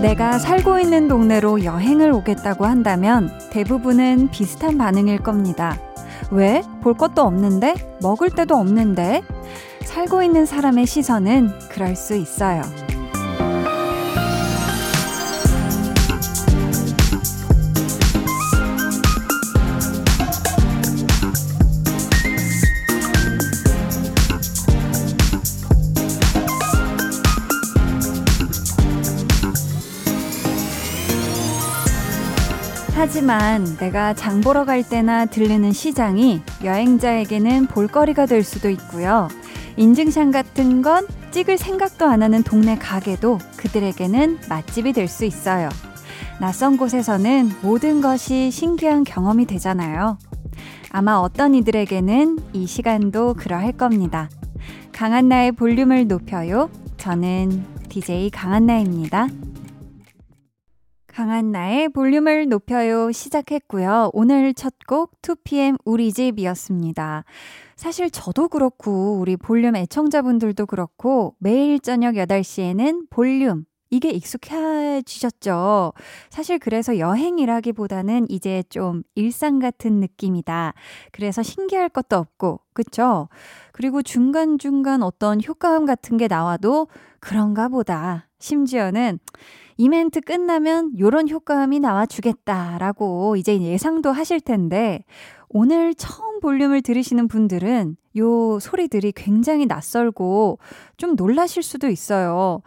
내가 살고 있는 동네로 여행을 오겠다고 한다면 대부분은 비슷한 반응일 겁니다. 왜? 볼 것도 없는데? 먹을 데도 없는데? 살고 있는 사람의 시선은 그럴 수 있어요. 하지만 내가 장 보러 갈 때나 들르는 시장이 여행자에게는 볼거리가 될 수도 있고요. 인증샷 같은 건 찍을 생각도 안 하는 동네 가게도 그들에게는 맛집이 될 수 있어요. 낯선 곳에서는 모든 것이 신기한 경험이 되잖아요. 아마 어떤 이들에게는 이 시간도 그러할 겁니다. 강한나의 볼륨을 높여요. 저는 DJ 강한나입니다. 강한 나의 볼륨을 높여요 시작했고요. 오늘 첫 곡 2PM 우리 집이었습니다. 사실 저도 그렇고 우리 볼륨 애청자분들도 그렇고 매일 저녁 8시에는 볼륨 이게 익숙해지셨죠? 사실 그래서 여행이라기보다는 이제 좀 일상 같은 느낌이다. 그래서 신기할 것도 없고, 그쵸? 그리고 중간중간 어떤 효과음 같은 게 나와도 그런가 보다. 심지어는 이멘트 끝나면 요런 효과음이 나와주겠다라고 이제 예상도 하실 텐데, 오늘 처음 볼륨을 들으시는 분들은 요 소리들이 굉장히 낯설고 좀 놀라실 수도 있어요.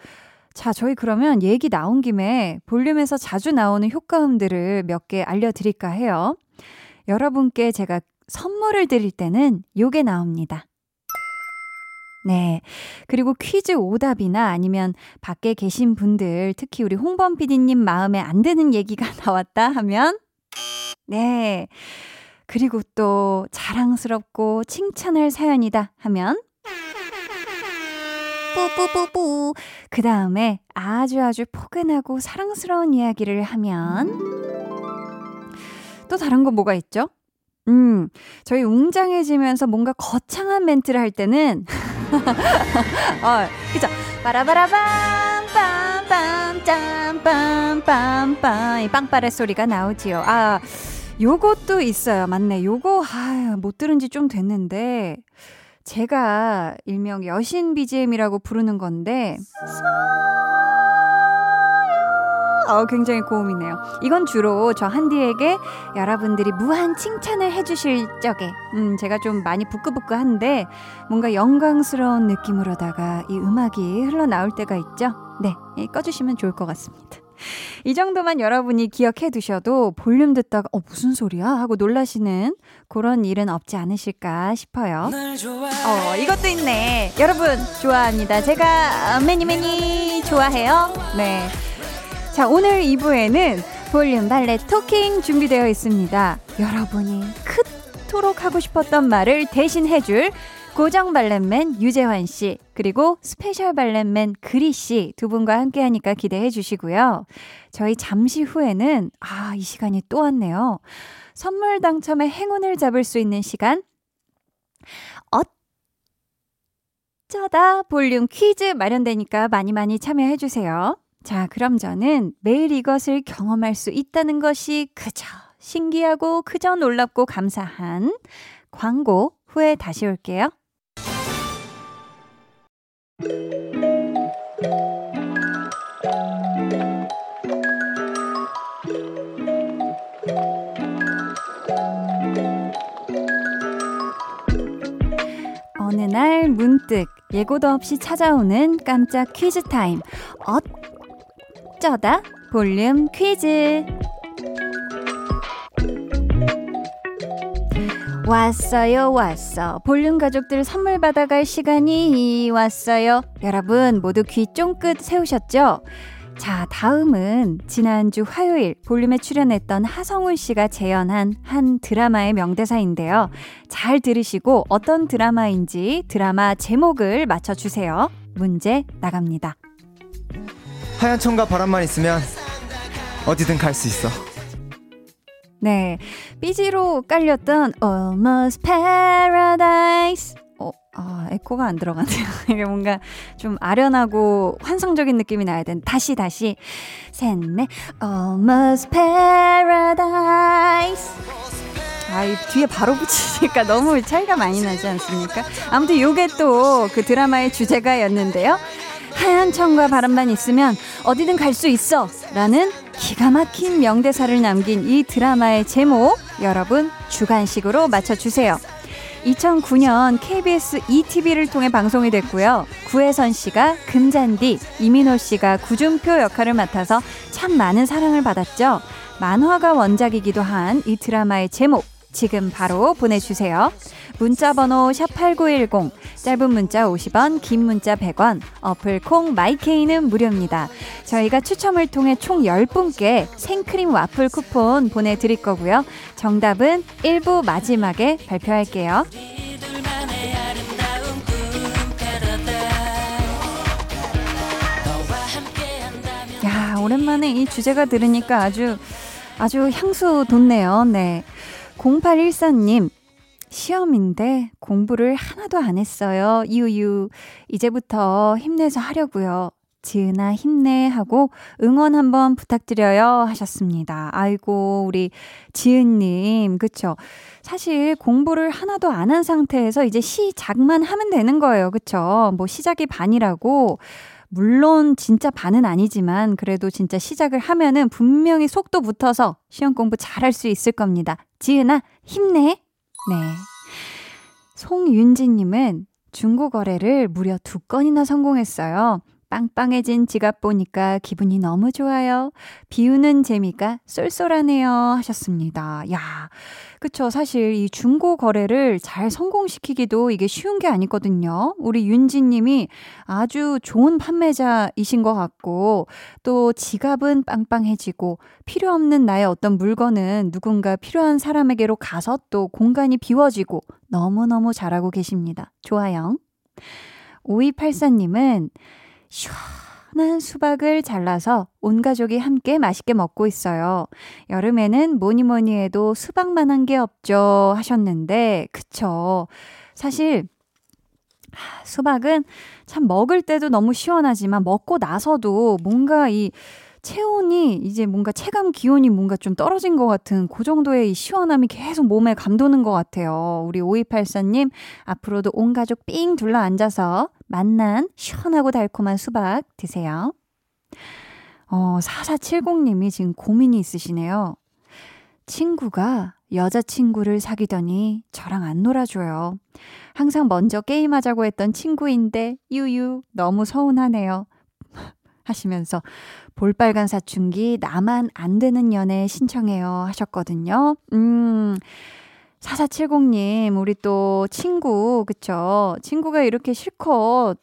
자, 저희 그러면 얘기 나온 김에 볼륨에서 자주 나오는 효과음들을 몇 개 알려드릴까 해요. 여러분께 제가 선물을 드릴 때는 요게 나옵니다. 네. 그리고 퀴즈 오답이나 아니면 밖에 계신 분들, 특히 우리 홍범 PD님 마음에 안 드는 얘기가 나왔다 하면, 네. 그리고 또 자랑스럽고 칭찬할 사연이다 하면, 뿌뿌뿌뿌. 그 다음에 아주 아주 포근하고 사랑스러운 이야기를 하면, 또 다른 거 뭐가 있죠? 음, 저희 웅장해지면서 뭔가 거창한 멘트를 할 때는, 어, 그죠? 빠라바라밤, 빰빰, 짬빰, 빰빰. 이 빵빠레 소리가 나오지요. 아, 요것도 있어요. 맞네. 요거, 아, 못 들은 지 좀 됐는데, 제가 일명 여신 BGM이라고 부르는 건데, 어, 굉장히 고음이네요. 이건 주로 저 한디에게 여러분들이 무한 칭찬을 해주실 적에, 음, 제가 좀 많이 부끄부끄한데, 뭔가 영광스러운 느낌으로다가 이 음악이 흘러나올 때가 있죠? 네, 꺼주시면 좋을 것 같습니다. 이 정도만 여러분이 기억해 두셔도 볼륨 듣다가 어 무슨 소리야 하고 놀라시는 그런 일은 없지 않으실까 싶어요. 어 이것도 있네. 여러분 좋아합니다. 제가 매니 매니 좋아해요. 네. 자 오늘 2부에는 볼륨 valet talking 준비되어 있습니다. 여러분이 그토록 하고 싶었던 말을 대신 해줄 고정 valet man 유재환 씨, 그리고 special valet man 그리 씨 두 분과 함께 하니까 기대해 주시고요. 저희 잠시 후에는, 아, 이 시간이 또 왔네요. 선물 당첨의 행운을 잡을 수 있는 시간. 어쩌다 볼륨 퀴즈 마련되니까 많이 많이 참여해 주세요. 자, 그럼 저는 매일 이것을 경험할 수 있다는 것이 그저 신기하고 그저 놀랍고 감사한 광고 후에 다시 올게요. 어느 날 문득 예고도 없이 찾아오는 깜짝 퀴즈 타임. 어 쩌다 볼륨 퀴즈. 왔어요, 왔어. 볼륨 가족들 선물 받아갈 시간이 왔어요. 여러분, 모두 귀 쫑긋 세우셨죠? 자, 다음은 지난주 화요일 볼륨에 출연했던 하성운 씨가 재연한 한 드라마의 명대사인데요. 잘 들으시고 어떤 드라마인지 드라마 제목을 맞춰주세요. 문제 나갑니다. 하얀 천과 바람만 있으면 어디든 갈 수 있어. 네. 삐지로 깔렸던 Almost Paradise. 어, 아, 에코가 안 들어가네요. 이게 뭔가 좀 아련하고 환상적인 느낌이 나야 된. 다시, 다시. 셋, 넷. Almost Paradise. 아, 이 뒤에 바로 붙이니까 너무 차이가 많이 나지 않습니까? 아무튼 요게 또 그 드라마의 주제가였는데요. 하얀 천과 바람만 있으면 어디든 갈 수 있어 라는 기가 막힌 명대사를 남긴 이 드라마의 제목 여러분 주간식으로 맞춰주세요. 2009년 KBS ETV를 통해 방송이 됐고요. 구혜선 씨가 금잔디, 이민호 씨가 구준표 역할을 맡아서 참 많은 사랑을 받았죠. 만화가 원작이기도 한 이 드라마의 제목 지금 바로 보내주세요. 문자 번호 샵8910, 짧은 문자 50원, 긴 문자 100원, 어플 콩 마이케이는 무료입니다. 저희가 추첨을 통해 총 10분께 생크림 와플 쿠폰 보내드릴 거고요. 정답은 1부 마지막에 발표할게요. 야, 오랜만에 이 주제가 들으니까 아주 아주 향수 돋네요. 네. 0814님, 시험인데 공부를 하나도 안 했어요. 유유. 이제부터 힘내서 하려고요. 지은아 힘내 하고 응원 한번 부탁드려요 하셨습니다. 아이고 우리 지은님 그쵸? 사실 공부를 하나도 안 한 상태에서 이제 시작만 하면 되는 거예요. 그쵸? 뭐 시작이 반이라고 물론 진짜 반은 아니지만 그래도 진짜 시작을 하면은 분명히 속도 붙어서 시험 공부 잘할 수 있을 겁니다. 지은아, 힘내! 네. 송윤지님은 중고 거래를 무려 두 건이나 성공했어요. 빵빵해진 지갑 보니까 기분이 너무 좋아요. 비우는 재미가 쏠쏠하네요. 하셨습니다. 야, 그쵸. 사실 이 중고 거래를 잘 성공시키기도 이게 쉬운 게 아니거든요. 우리 윤지님이 아주 좋은 판매자이신 것 같고, 또 지갑은 빵빵해지고, 필요 없는 나의 어떤 물건은 누군가 필요한 사람에게로 가서 또 공간이 비워지고, 너무너무 잘하고 계십니다. 좋아요. 5284님은 시원한 수박을 잘라서 온 가족이 함께 맛있게 먹고 있어요. 여름에는 뭐니 뭐니 해도 수박만한 게 없죠 하셨는데, 그쵸. 사실, 수박은 참 먹을 때도 너무 시원하지만 먹고 나서도 뭔가 이 체온이 이제 뭔가 체감 기온이 뭔가 좀 떨어진 것 같은 그 정도의 이 시원함이 계속 몸에 감도는 것 같아요. 우리 5284님, 앞으로도 온 가족 삥 둘러 앉아서 맛난 시원하고 달콤한 수박 드세요. 어, 4470님이 지금 고민이 있으시네요. 친구가 여자친구를 사귀더니 저랑 안 놀아줘요. 항상 먼저 게임하자고 했던 친구인데, 유유, 너무 서운하네요. 하시면서 볼빨간 사춘기 나만 안 되는 연애 신청해요 하셨거든요. 음. 4470님, 우리 또 친구, 그쵸? 친구가 이렇게 실컷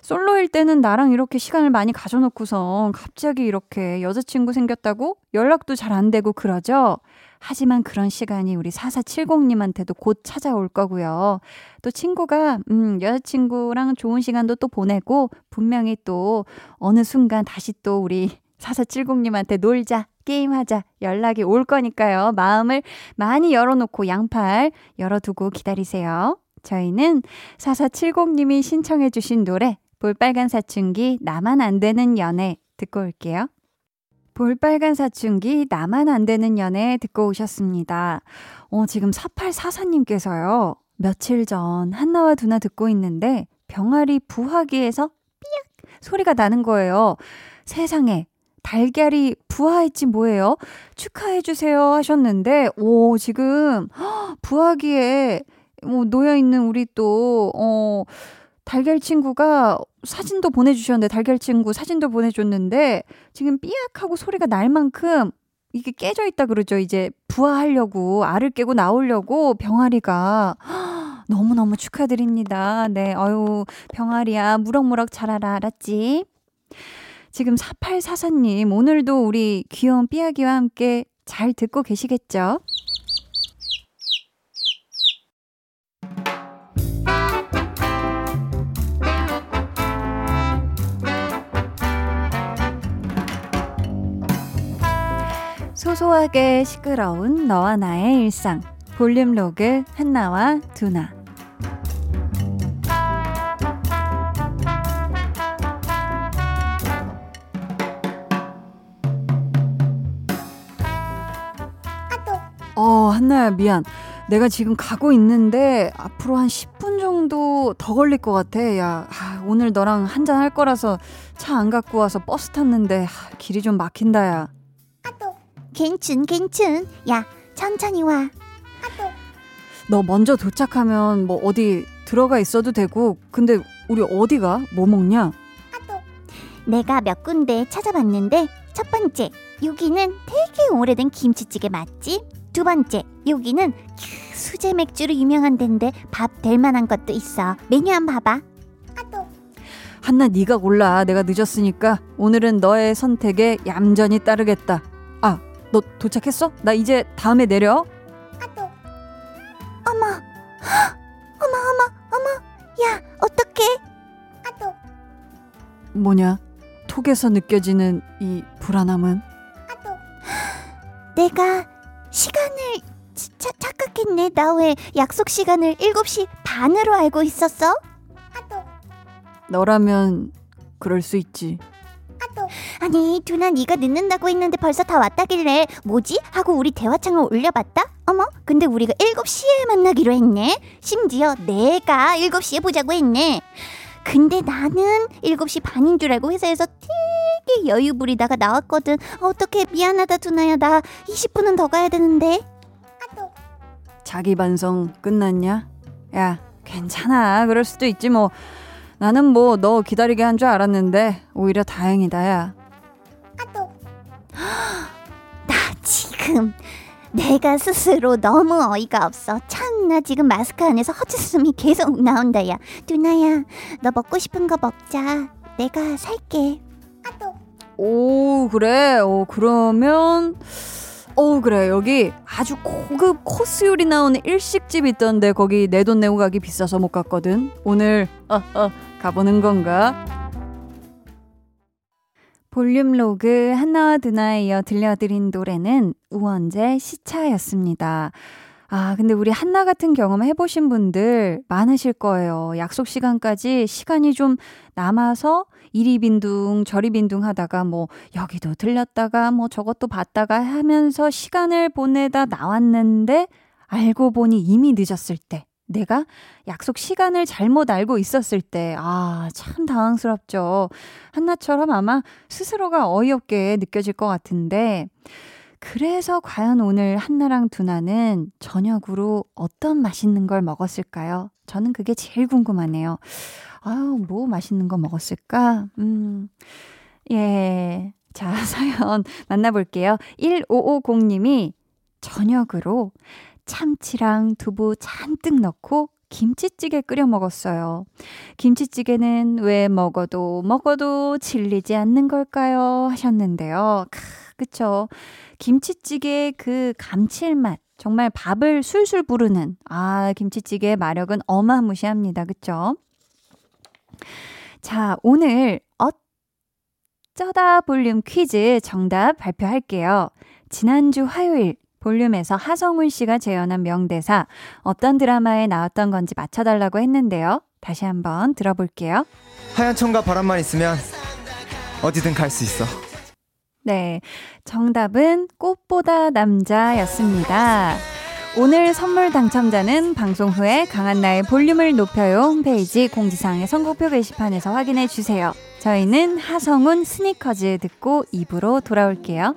솔로일 때는 나랑 이렇게 시간을 많이 가져놓고서 갑자기 이렇게 여자친구 생겼다고 연락도 잘 안 되고 그러죠? 하지만 그런 시간이 우리 4470님한테도 곧 찾아올 거고요. 또 친구가, 음, 여자친구랑 좋은 시간도 또 보내고, 분명히 또 어느 순간 다시 또 우리 4470님한테 놀자, 게임하자, 연락이 올 거니까요. 마음을 많이 열어놓고 양팔 열어두고 기다리세요. 저희는 4470님이 신청해주신 노래, 볼빨간 사춘기, 나만 안 되는 연애, 듣고 올게요. 볼빨간 사춘기 나만 안 되는 연애 듣고 오셨습니다. 어, 지금 4844님께서요. 며칠 전 한나와 두나 듣고 있는데 병아리 부화기에서 삐약 소리가 나는 거예요. 세상에 달걀이 부화했지 뭐예요? 축하해주세요 하셨는데, 오, 지금, 부화기에 뭐 놓여있는 우리 또, 어, 달걀 친구가 사진도 보내주셨는데, 달걀 친구 사진도 보내줬는데, 지금 삐약 하고 소리가 날 만큼 이게 깨져 있다 그러죠. 이제 부화하려고, 알을 깨고 나오려고 병아리가. 너무너무 축하드립니다. 네, 어유 병아리야, 무럭무럭 자라라, 알았지? 지금 4844님, 오늘도 우리 귀여운 삐약이와 함께 잘 듣고 계시겠죠? 소소하게 시끄러운 너와 나의 일상. 볼륨 로그 한나와 두나. 한나야 미안 내가 지금 가고 있는데 앞으로 한 10분 정도 더 걸릴 것 같아. 야, 아, 오늘 너랑 한잔 할 거라서 차 안 갖고 와서 버스 탔는데 아, 길이 좀 막힌다 야. 괜춘 괜춘 야 천천히 와너 먼저 도착하면 뭐 어디 들어가 있어도 되고 근데 우리 어디가? 뭐 먹냐? 내가 몇 군데 찾아봤는데 첫 번째 여기는 되게 오래된 김치찌개 맛집 두 번째 여기는 수제 맥주로 유명한 데인데 밥 될 만한 것도 있어 메뉴 한번 봐봐 한나 네가 골라. 내가 늦었으니까 오늘은 너의 선택에 얌전히 따르겠다. 아, 너 도착했어? 나 이제 다음에 내려. 어머 어머 어머 어머 야 어떡해 뭐냐? 톡에서 느껴지는 이 불안함은 내가 시간을 차, 착각했네 나 왜 약속 시간을 7시 반으로 알고 있었어? 너라면 그럴 수 있지. 아니 두나 네가 늦는다고 했는데 벌써 다 왔다길래 뭐지? 하고 우리 대화창을 올려봤다? 어머 근데 우리가 7시에 만나기로 했네 심지어 내가 7시에 보자고 했네 근데 나는 7시 반인 줄 알고 회사에서 되게 여유 부리다가 나왔거든 어떡해 미안하다 두나야 나 20분은 더 가야 되는데 자기 반성 끝났냐? 야, 괜찮아. 그럴 수도 있지 뭐. 나는 뭐 너 기다리게 한 줄 알았는데 오히려 다행이다 야. 나 지금 내가 스스로 너무 어이가 없어 참나 지금 마스크 안에서 헛웃음이 계속 나온다 야 두나야 너 먹고 싶은 거 먹자 내가 살게 오 그래. 어 그러면 어 그래 여기 아주 고급 코스 요리 나오는 일식집 있던데 거기 내 돈 내고 가기 비싸서 못 갔거든. 오늘 어, 어, 가보는 건가? 볼륨 로그 한나와 드나에 이어 들려드린 노래는 우원재 시차였습니다. 아, 근데 우리 한나 같은 경험 해보신 분들 많으실 거예요. 약속 시간까지 시간이 좀 남아서 이리 빈둥 저리 빈둥 하다가 뭐 여기도 들렸다가 뭐 저것도 봤다가 하면서 시간을 보내다 나왔는데 알고 보니 이미 늦었을 때 내가 약속 시간을 잘못 알고 있었을 때, 아, 참 당황스럽죠. 한나처럼 아마 스스로가 어이없게 느껴질 것 같은데, 그래서 과연 오늘 한나랑 두나는 저녁으로 어떤 맛있는 걸 먹었을까요? 저는 그게 제일 궁금하네요. 아유, 뭐 맛있는 거 먹었을까? 음, 예. 자, 사연 만나볼게요. 1550님이 저녁으로 참치랑 두부 잔뜩 넣고 김치찌개 끓여 먹었어요. 김치찌개는 왜 먹어도 먹어도 질리지 않는 걸까요? 하셨는데요. 크, 그쵸. 김치찌개의 그 감칠맛. 정말 밥을 술술 부르는, 아, 김치찌개의 마력은 어마무시합니다. 그쵸? 자, 오늘 어쩌다 볼륨 퀴즈 정답 발표할게요. 지난주 화요일 볼륨에서 하성훈 씨가 재현한 명대사 어떤 드라마에 나왔던 건지 맞춰달라고 했는데요. 다시 한번 들어볼게요. 하얀 천과 바람만 있으면 어디든 갈 수 있어. 네. 정답은 꽃보다 남자였습니다. 오늘 선물 당첨자는 방송 후에 강한나의 볼륨을 높여요 홈페이지 공지사항의 선곡표 게시판에서 확인해 주세요. 저희는 하성운 스니커즈 듣고 입으로 돌아올게요.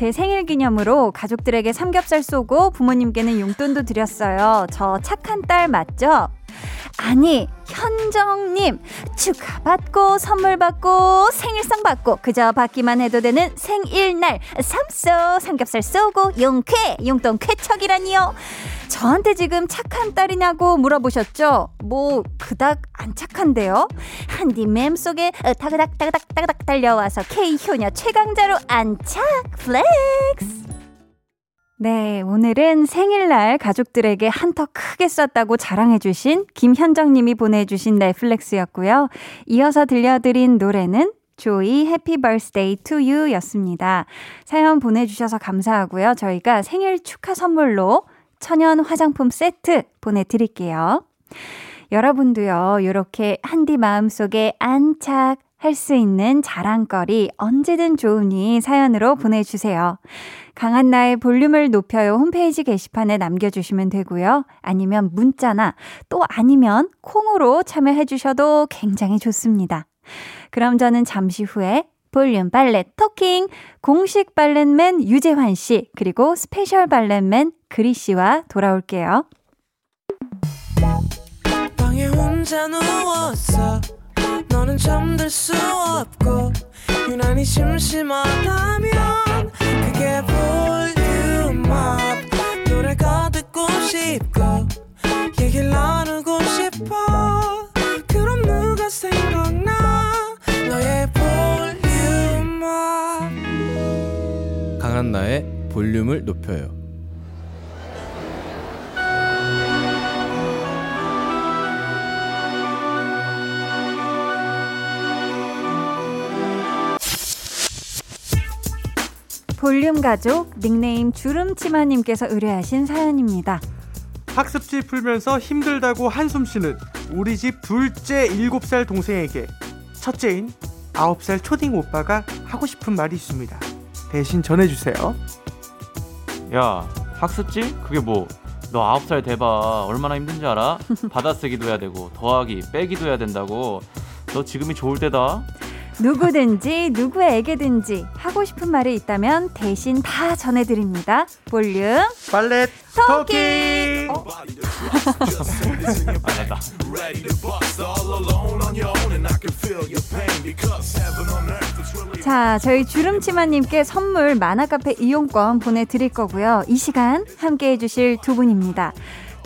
제 생일 기념으로 가족들에게 삼겹살 쏘고 부모님께는 용돈도 드렸어요. 저 착한 딸 맞죠? 아니, 현정님, 축하받고, 선물 받고, 생일상 받고, 그저 받기만 해도 되는 생일날, 삼쏘, 삼겹살 쏘고, 용쾌, 용돈 쾌척이라니요. 저한테 지금 착한 딸이냐고 물어보셨죠? 뭐, 그닥 안 착한데요? 한디 맴 속에 타그닥, 타그닥, 타그닥 달려와서 K효녀 최강자로 안착, flex! 네, 오늘은 생일날 가족들에게 한턱 크게 쐈다고 자랑해주신 김현정님이 보내주신 네 flex였고요. 이어서 들려드린 노래는 조이 Happy Birthday to You 였습니다. 사연 보내주셔서 감사하고요. 저희가 생일 축하 선물로 천연 화장품 세트 보내드릴게요. 여러분도요, 이렇게 한디 마음속에 안착 할수 있는 자랑거리 언제든 좋으니 사연으로 보내주세요. 강한나의 볼륨을 높여요 홈페이지 게시판에 남겨주시면 되고요. 아니면 문자나 또 아니면 콩으로 참여해 주셔도 굉장히 좋습니다. 그럼 저는 잠시 후에 볼륨 valet talking 공식 valet man 유재환 씨 그리고 special valet man 그리 씨와 돌아올게요. 유난히 심심하다면 그게 볼륨업 한나의 볼륨을 높여요 볼륨 가족 닉네임 주름치마님께서 의뢰하신 사연입니다. 학습지 풀면서 힘들다고 한숨 쉬는 우리 집 둘째 7살 동생에게 첫째인 9살 초딩 오빠가 하고 싶은 말이 있습니다. 대신 전해주세요. 야 학습지? 그게 뭐? 너 아홉 살 돼봐 얼마나 힘든지 알아? 받아쓰기도 해야 되고 더하기 빼기도 해야 된다고 너 지금이 좋을 때다 누구든지 누구에게든지 하고 싶은 말이 있다면 대신 다 전해드립니다. 볼륨 발렛 토킹! 어? 안 자, 저희 주름치마님께 선물 만화카페 이용권 보내드릴 거고요. 이 시간 함께 해주실 두 분입니다.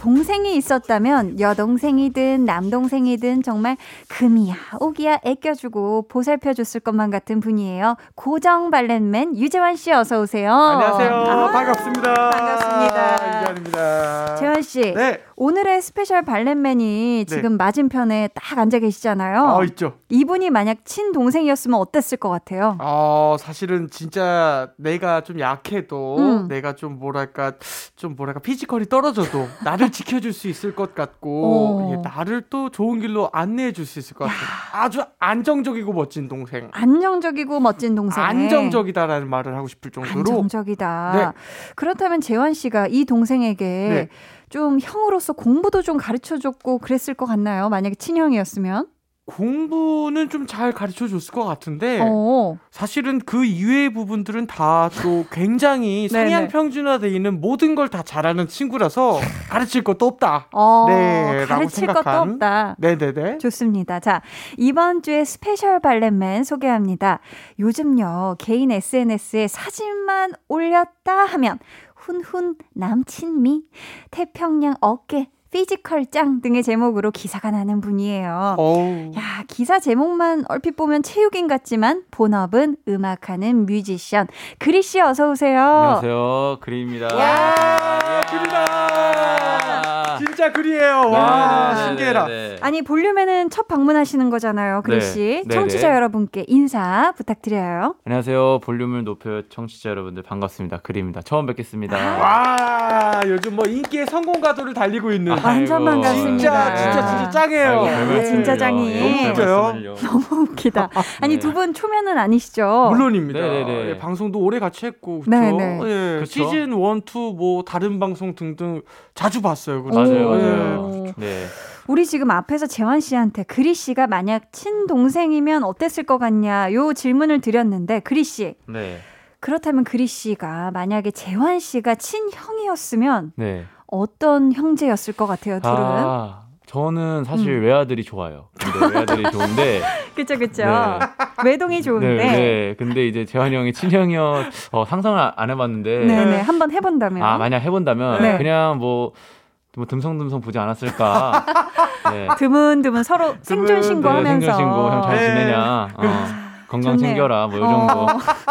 동생이 있었다면 여동생이든 남동생이든 정말 금이야 옥이야 애껴주고 보살펴줬을 것만 같은 분이에요. 고정 valet man 유재환 씨 어서 오세요. 안녕하세요. 아, 반갑습니다. 반갑습니다. 유재환입니다. 재환 씨, 네. 오늘의 special valet man이 지금 맞은편에 딱 앉아 계시잖아요. 아, 있죠. 이분이 만약 친동생이었으면 어땠을 것 같아요? 어, 사실은 진짜 내가 좀 약해도 음. 내가 좀 뭐랄까 좀 뭐랄까 physical이 떨어져도 나를 지켜줄 수 있을 것 같고 어. 나를 또 좋은 길로 안내해 줄 수 있을 것 같아요. 아주 안정적이고 멋진 동생. 안정적이고 멋진 동생. 안정적이다라는 말을 하고 싶을 정도로 안정적이다. 네. 그렇다면 재환 씨가 이 동생에게 네. 좀 형으로서 공부도 좀 가르쳐 줬고 그랬을 것 같나요? 만약에 친형이었으면? 공부는 좀 잘 가르쳐 줬을 것 같은데 어. 사실은 그 이외의 부분들은 다 또 굉장히. 상향 평준화되어 있는 모든 걸 다 잘하는 친구라서 가르칠 것도 없다. 어, 네, 가르칠 것도. 없다. 네네네. 좋습니다. 자, 이번 주에 special valet man 소개합니다. 요즘요, 개인 SNS에 사진만 올렸다 하면 훈훈 남친미, 태평양 어깨, physical 짱 등의 제목으로 기사가 나는 분이에요. 어우. 야, 기사 제목만 얼핏 보면 체육인 같지만 본업은 음악하는 뮤지션. 그리 씨 어서 오세요. 안녕하세요 그리입니다 와, 그리다. 진짜 그리예요. 와, 네, 네, 신기해라. 네, 네. 아니 볼륨에는 첫 방문하시는 거잖아요, 그리 네, 씨. 네, 청취자 네. 여러분께 인사 부탁드려요. 안녕하세요 볼륨을 높여 청취자 여러분들 반갑습니다 그림입니다 처음 뵙겠습니다 와, 요즘 뭐 인기의 성공 가도를 달리고 있는 아이고, 완전 반갑습니다. 진짜 진짜 진짜 짱이에요. 아이고. 말씀을요. 진짜 짱이. 예, 너무. 너무 웃기다. 아니 네. 두분 초면은 아니시죠? 물론입니다. 네네네. 예, 방송도 오래 같이 했고 그렇죠. 네네. 예, 그쵸. 시즌 1, 2, 뭐 다른 방송 등등 자주 봤어요. 그죠? 맞아요, 오. 맞아요. 네. 우리 지금 앞에서 재환 씨한테 그리 씨가 만약 친동생이면 어땠을 것 같냐 요 질문을 드렸는데 그리 씨 네. 그렇다면 그리 씨가 만약에 재환 씨가 친형이었으면 네. 어떤 형제였을 것 같아요 둘은 아, 저는 사실 음. 외아들이 좋아요. 근데 외아들이 좋은데 그쵸 그쵸 네. 외동이 좋은데 네, 네. 근데 이제 재환이 형이 친형이어 어, 상상을 안 해봤는데 네네 한번 해본다면 아 만약 해본다면 네. 그냥 뭐, 뭐 듬성듬성 보지 않았을까. 네. 드문드문 서로 생존 신고하면서 생존 신고 형잘 네. 지내냐. 어, 건강 좋네요. 챙겨라. 뭐 이 정도. 어.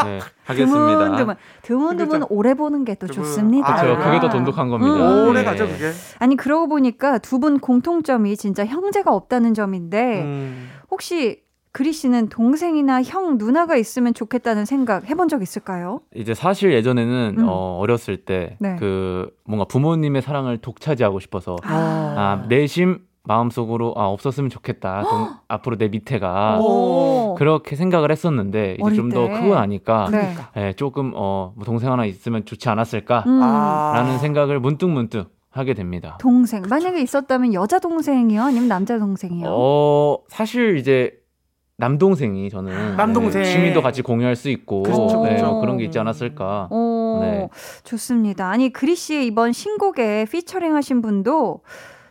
네. 하겠습니다. 드문드문 드문드문 그죠. 오래 보는 게 또. 좋습니다. 그렇죠. 아. 그게 더 돈독한 겁니다. 음. 오래 네. 가죠 그게. 아니 그러고 보니까 두 분 공통점이 진짜 형제가 없다는 점인데 음. 혹시 그리 씨는 동생이나 형 누나가 있으면 좋겠다는 생각 해본 적 있을까요? 이제 사실 예전에는 음. 어, 어렸을 때그 네. 뭔가 부모님의 사랑을 독차지하고 싶어서 아, 내심 마음속으로 아 없었으면 좋겠다. 동- 앞으로 내 밑에가 오. 그렇게 생각을 했었는데 이제 좀더 때. 크고 나니까 네. 예, 조금 어, 뭐 동생 하나 있으면 좋지 않았을까라는 음, 아. 생각을 문득 문득 하게 됩니다. 동생 만약에 있었다면 여자 동생이요, 아니면 남자 동생이요? 어 사실 이제 남동생이 저는 남동생. 네, 취미도 같이 공유할 수 있고 그렇죠, 네, 그렇죠. 그런 게 있지 않았을까. 오, 네. 좋습니다. 아니 그리 씨의 이번 신곡에 피처링하신 분도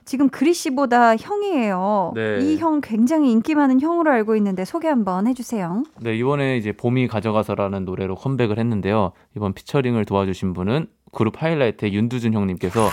지금 그리 씨보다 형이에요. 네. 이형 굉장히 인기 많은 형으로 알고 있는데 소개 한번 해주세요. 네 이번에 이제 봄이 가져가서라는 노래로 컴백을 했는데요. 이번 피처링을 도와주신 분은 그룹 하이라이트의 윤두준 형님께서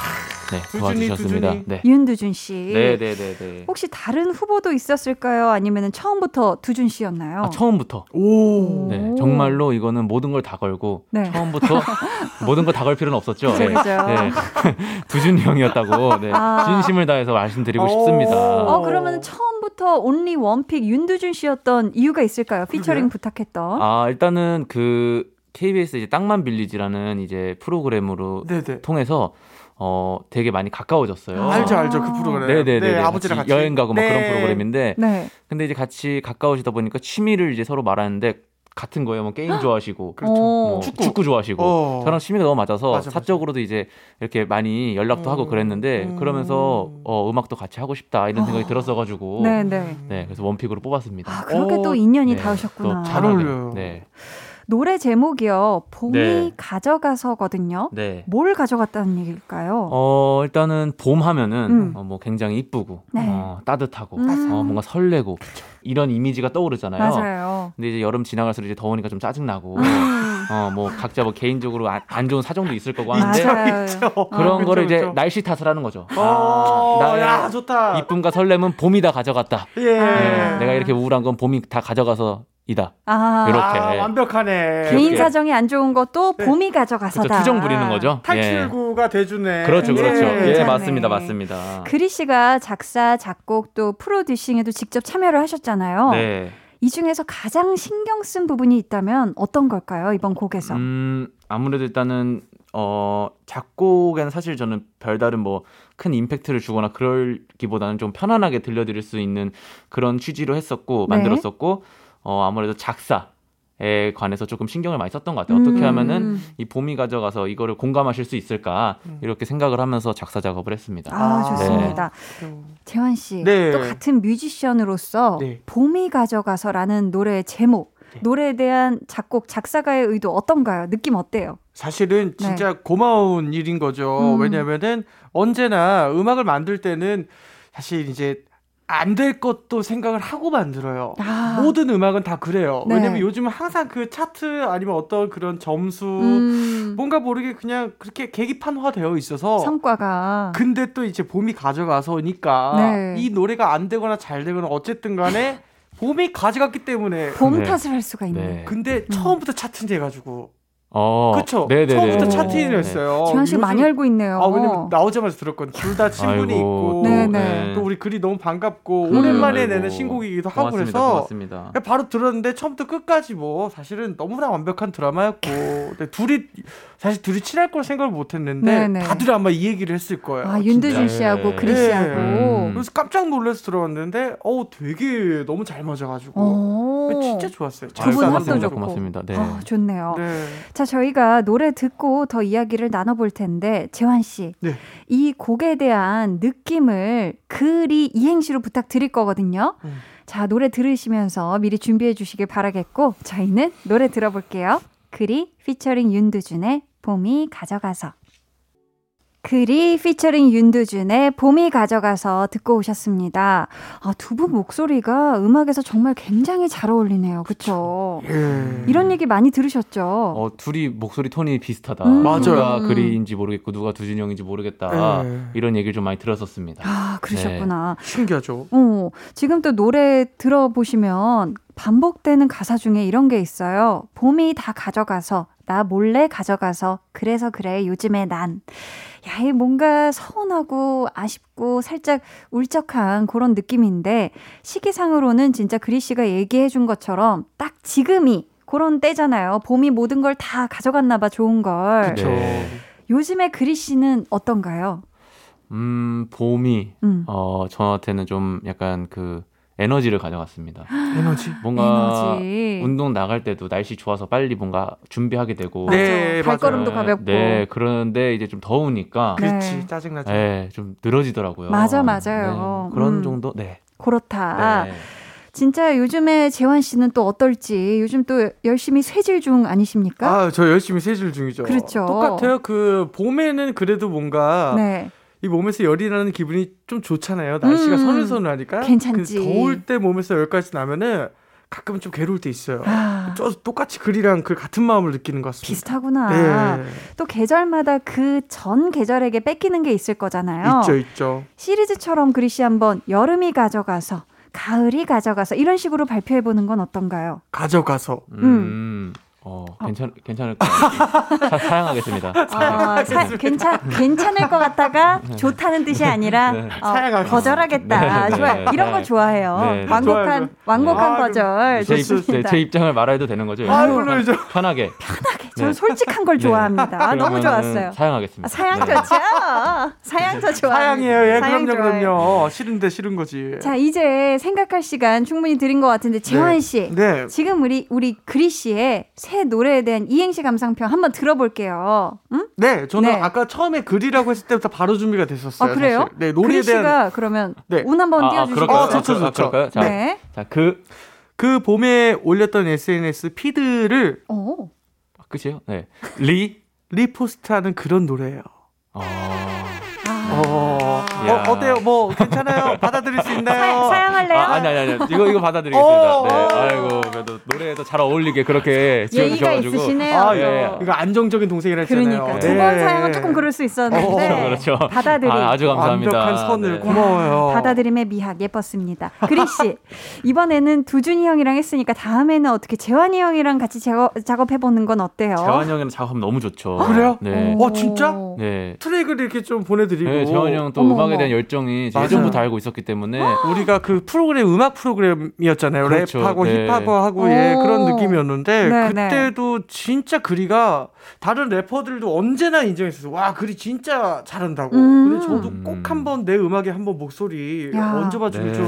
네 두준이, 도와주셨습니다. 두준이. 네. 윤두준 씨. 네 네 네 네. 혹시 다른 후보도 있었을까요? 아니면 처음부터 두준 씨였나요? 아, 처음부터 오. 네 정말로 이거는 모든 걸 다 걸고 네. 처음부터 모든 걸 다 걸 필요는 없었죠. 그죠, 네. 그죠. 네. 두준 형이었다고 네. 아. 진심을 다해서 말씀드리고 오. 싶습니다. 어, 그러면 처음부터 온리 원픽 윤두준 씨였던 이유가 있을까요? 피처링. 부탁했던. 아 일단은 그 KBS 이제 땅만 빌리지라는 이제 프로그램으로 네네. 통해서 어 되게 많이 가까워졌어요. 아. 알죠 알죠 그 프로그램. 네네네. 네, 아버지랑 같이 여행 가고 막 네. 그런 프로그램인데 네. 근데 이제 같이 가까워지다 보니까 취미를 이제 서로 말하는데 같은 거예요. 뭐 게임 좋아하시고 그렇죠. 어. 뭐 축구. 축구. 좋아하시고 어. 저랑 취미가 너무 맞아서 맞아, 맞아. 사적으로도 이제 이렇게 많이 연락도 하고 음, 그랬는데 음. 그러면서 어, 음악도 같이 하고 싶다 이런 생각이 어. 들었어가지고 네, 네. 네, 그래서 원픽으로 뽑았습니다. 아, 그렇게 어, 또 인연이 네, 닿으셨구나. 또잘 어울려요. 네, 노래 제목이요. 봄이 네. 가져가서거든요. 네. 뭘 가져갔다는 얘기일까요? 어 일단은 봄 하면은 음. 어, 뭐 굉장히 이쁘고 네. 어, 따뜻하고 음. 어, 뭔가 설레고 이런 이미지가 떠오르잖아요. 맞아요. 근데 이제 여름 지나갈수록 이제 더우니까 좀 짜증 나고 음, 어뭐 각자 뭐 개인적으로 안, 안 좋은 사정도 있을 거고 하는데 맞아요. 그런 아, 거를 그쵸, 이제 그쵸. 날씨 탓을 하는 거죠. 어, 아, 나의 야 좋다. 이쁨과 설렘은 봄이 다 가져갔다. 예. 아. 네, 내가 이렇게 우울한 건 봄이 다 가져가서 이다. 아, 이렇게. 아, 완벽하네. 개인. 사정이 안 좋은 것도 네. 봄이 그렇죠. 가져가서다. 투정 부리는 거죠. 예. 탈출구가 돼주네. 그렇죠, 그렇죠. 네, 예, 괜찮네. 맞습니다, 맞습니다. 그리 씨가 작사, 작곡 또 프로듀싱에도 직접 참여를 하셨잖아요. 네. 이 중에서 가장 신경 쓴 부분이 있다면 어떤 걸까요? 이번 곡에서. 음, 아무래도 일단은 어 작곡에는 사실 저는 별다른 뭐 큰 임팩트를 주거나 그럴기보다는 좀 편안하게 들려드릴 수 있는 그런 취지로 했었고 네. 만들었었고 어 아무래도 작사 에 관해서 조금 신경을 많이 썼던 것 같아요. 어떻게 음. 하면은 이 봄이 가져가서 이거를 공감하실 수 있을까 음. 이렇게 생각을 하면서 작사 작업을 했습니다. 아, 아, 좋습니다. 네. 재환 씨, 네. 또 같은 뮤지션으로서 네. 봄이 가져가서라는 노래의 제목, 네. 노래에 대한 작곡 작사가의 의도 어떤가요? 느낌 어때요? 사실은 네. 진짜 고마운 일인 거죠. 음. 왜냐면은 언제나 음악을 만들 때는 사실 이제 안 될 것도 생각을 하고 만들어요. 아, 모든 음악은 다 그래요. 네. 왜냐면 요즘은 항상 그 차트 아니면 어떤 그런 점수 음, 뭔가 모르게 그냥 그렇게 계기판화 되어 있어서 성과가 근데 또 이제 봄이 가져가서니까 네. 이 노래가 안 되거나 잘 되거나 어쨌든 간에 봄이 가져갔기 때문에 봄 네. 탓을 할 수가 있네. 네. 근데 처음부터 차트인지 해가지고 어, 그쵸? 네네네. 처음부터 네. 차트인이었어요. 재환 씨 많이 알고 있네요. 아, 왜냐면 나오자마자 들었거든. 둘 다 친분이 있고. 네네. 또 우리 글이 너무 반갑고 음. 오랜만에 아이고. 내는 신곡이기도 하고 고맙습니다. 그래서 고맙습니다. 바로 들었는데 처음부터 끝까지 뭐 사실은 너무나 완벽한 드라마였고 근데 둘이 사실 둘이 친할 걸 생각을 못 했는데 네네. 다들 아마 이 얘기를 했을 거예요. 아, 진짜. 씨하고 네. 그리 씨하고. 음. 그래서 깜짝 놀라서 들어왔는데 어 되게 너무 잘 맞아가지고 오. 진짜 좋았어요. 두분잘 합도. 좋고. 고맙습니다. 네. 아, 좋네요. 네. 자, 저희가 노래 듣고 더 이야기를 나눠볼 텐데, 재환 씨. 네. 이 곡에 대한 느낌을 글이 이행시로 부탁드릴 거거든요. 음. 자, 노래 들으시면서 미리 준비해 주시길 바라겠고, 저희는 노래 들어볼게요. 글이 피처링 윤두준의 봄이 가져가서. 글이 피처링 윤두준의 봄이 가져가서 듣고 오셨습니다. 아, 두 분 목소리가 음악에서 정말 굉장히 잘 어울리네요. 그쵸? 예. 이런 얘기 많이 들으셨죠? 어, 둘이 목소리 톤이 비슷하다. 음. 맞아요. 누가 그리인지 모르겠고 누가 두준이 형인지 모르겠다. 예. 이런 얘기를 좀 많이 들었었습니다. 아, 그러셨구나. 신기하죠. 어, 지금 또 노래 들어보시면 반복되는 가사 중에 이런 게 있어요. 봄이 다 가져가서, 나 몰래 가져가서, 그래서 그래, 요즘에 난. 야, 이 뭔가 서운하고 아쉽고 살짝 울적한 그런 느낌인데, 시기상으로는 진짜 그리 씨가 얘기해 준 것처럼 딱 지금이 그런 때잖아요. 봄이 모든 걸 다 가져갔나 봐, 좋은 걸. 그쵸. 네. 요즘에 그리 씨는 어떤가요? 음, 봄이 음. 어, 저한테는 좀 약간 그 에너지를 가져갔습니다. 에너지. 뭔가 에너지. 운동 나갈 때도 날씨 좋아서 빨리 뭔가 준비하게 되고. 네, 발걸음도. 가볍고. 네, 그런데 이제 좀 더우니까 네. 그렇지. 짜증나죠. 네, 좀 늘어지더라고요. 맞아, 맞아요. 네, 그런 음. 정도. 네. 그렇다. 네. 진짜 요즘에 재환 씨는 또 어떨지 요즘 또 열심히 쇠질 중 아니십니까? 아, 저 열심히 세질 중이죠. 그렇죠. 똑같아요. 그 봄에는 그래도 뭔가 네. 이 몸에서 열이 나는 기분이 좀 좋잖아요. 날씨가 음, 서늘서늘하니까. 괜찮지. 그 더울 때 몸에서 열까지 나면은 가끔은 좀 괴로울 때 있어요. 아, 저 똑같이 글이랑 그 같은 마음을 느끼는 것 같습니다. 비슷하구나. 네. 또 계절마다 그 전 계절에게 뺏기는 게 있을 거잖아요. 있죠, 있죠. 시리즈처럼 그리 씨 한번 여름이 가져가서 가을이 가져가서 이런 식으로 발표해 보는 건 어떤가요? 가져가서. 음. 어, 괜찮 괜찮을 것 같아요. 사- 사양하겠습니다. 아, 사- 괜찮 괜찮을 것 같다가 좋다는 뜻이 아니라 네. 어. 거절하겠다. 네, 네, 좋아요. 네. 이런 거 좋아해요. 네, 네. 완곡한 좋아요, 완곡한 아, 거절 제. 제, 제 입장을 말해도 되는 거죠? 아? 물론이죠. 편하게. 저는 네. 솔직한 걸 네. 좋아합니다. 너무 좋았어요. 사양하겠습니다. 아, 사양 네. 좋죠. 사양 저 좋아요. 사양이에요. 예, 사양 그럼요, 좋아해요. 그럼요. 싫은데 싫은 거지. 자, 이제 생각할 시간 충분히 드린 것 같은데 재환 씨. 네. 지금 우리 우리 그리 씨의 새 노래에 대한 이행시 감상평 한번 들어볼게요. 응? 네, 저는 네. 아까 처음에 글이라고 했을 때부터 바로 준비가 됐었어요. 아 그래요? 사실. 네, 노래에 그리 씨가 대한 그러면 네. 운 한번 아, 아. 그럴까요? 어, 좋죠, 아, 좋죠. 그럴까요? 자, 네. 자, 그 그 봄에 올렸던 SNS 피드를 오. 아, 끝이에요? 네. 리 리포스트하는 그런 노래예요. 어. 아. 어, 야. 어, 어때요? 뭐 괜찮아요? 받아들일 수 있나요? 사, 사양할래요? 아, 아니 아니 아니. 이거 이거 받아드리겠습니다. 어, 네. 어. 아이고, 그래도 노래에도 잘 어울리게 그렇게 지어 예의가 주셔 가지고. 있으시네요. 아, 예. 이거 안정적인 동생이라 했잖아요. 그러니까 네. 두번 사용은 조금 그럴 수 있었는데 어, 그렇죠. 받아들이 아, 아주 감사합니다. 완벽한 선을 네. 고마워요. 받아들임의 미학 예뻤습니다. 그리 씨 이번에는 두준이 형이랑 했으니까 다음에는 어떻게 재환이 형이랑 같이 작업, 작업해 보는 건 어때요? 재환이 형이랑 작업하면 너무 좋죠. 그래요? 네. 어, 진짜? 네. 트랙을 이렇게 좀 보내드리고 네, 재환이 형은 또 음악에 어머. 대한 열정이. 예전부터 알고 있었기 때문에 우리가 그 프로그램 음악 프로그램이었잖아요. 그렇죠. 랩하고 네. 힙합하고 하고 예, 오. 그런 느낌이었는데 네, 그때도 진짜 그리가 다른 래퍼들도 언제나 인정했어요. 와 그리 진짜 잘한다고. 음. 근데 저도 꼭 한번 내 음악에 한번 목소리 야. 얹어봐주면 네. 좀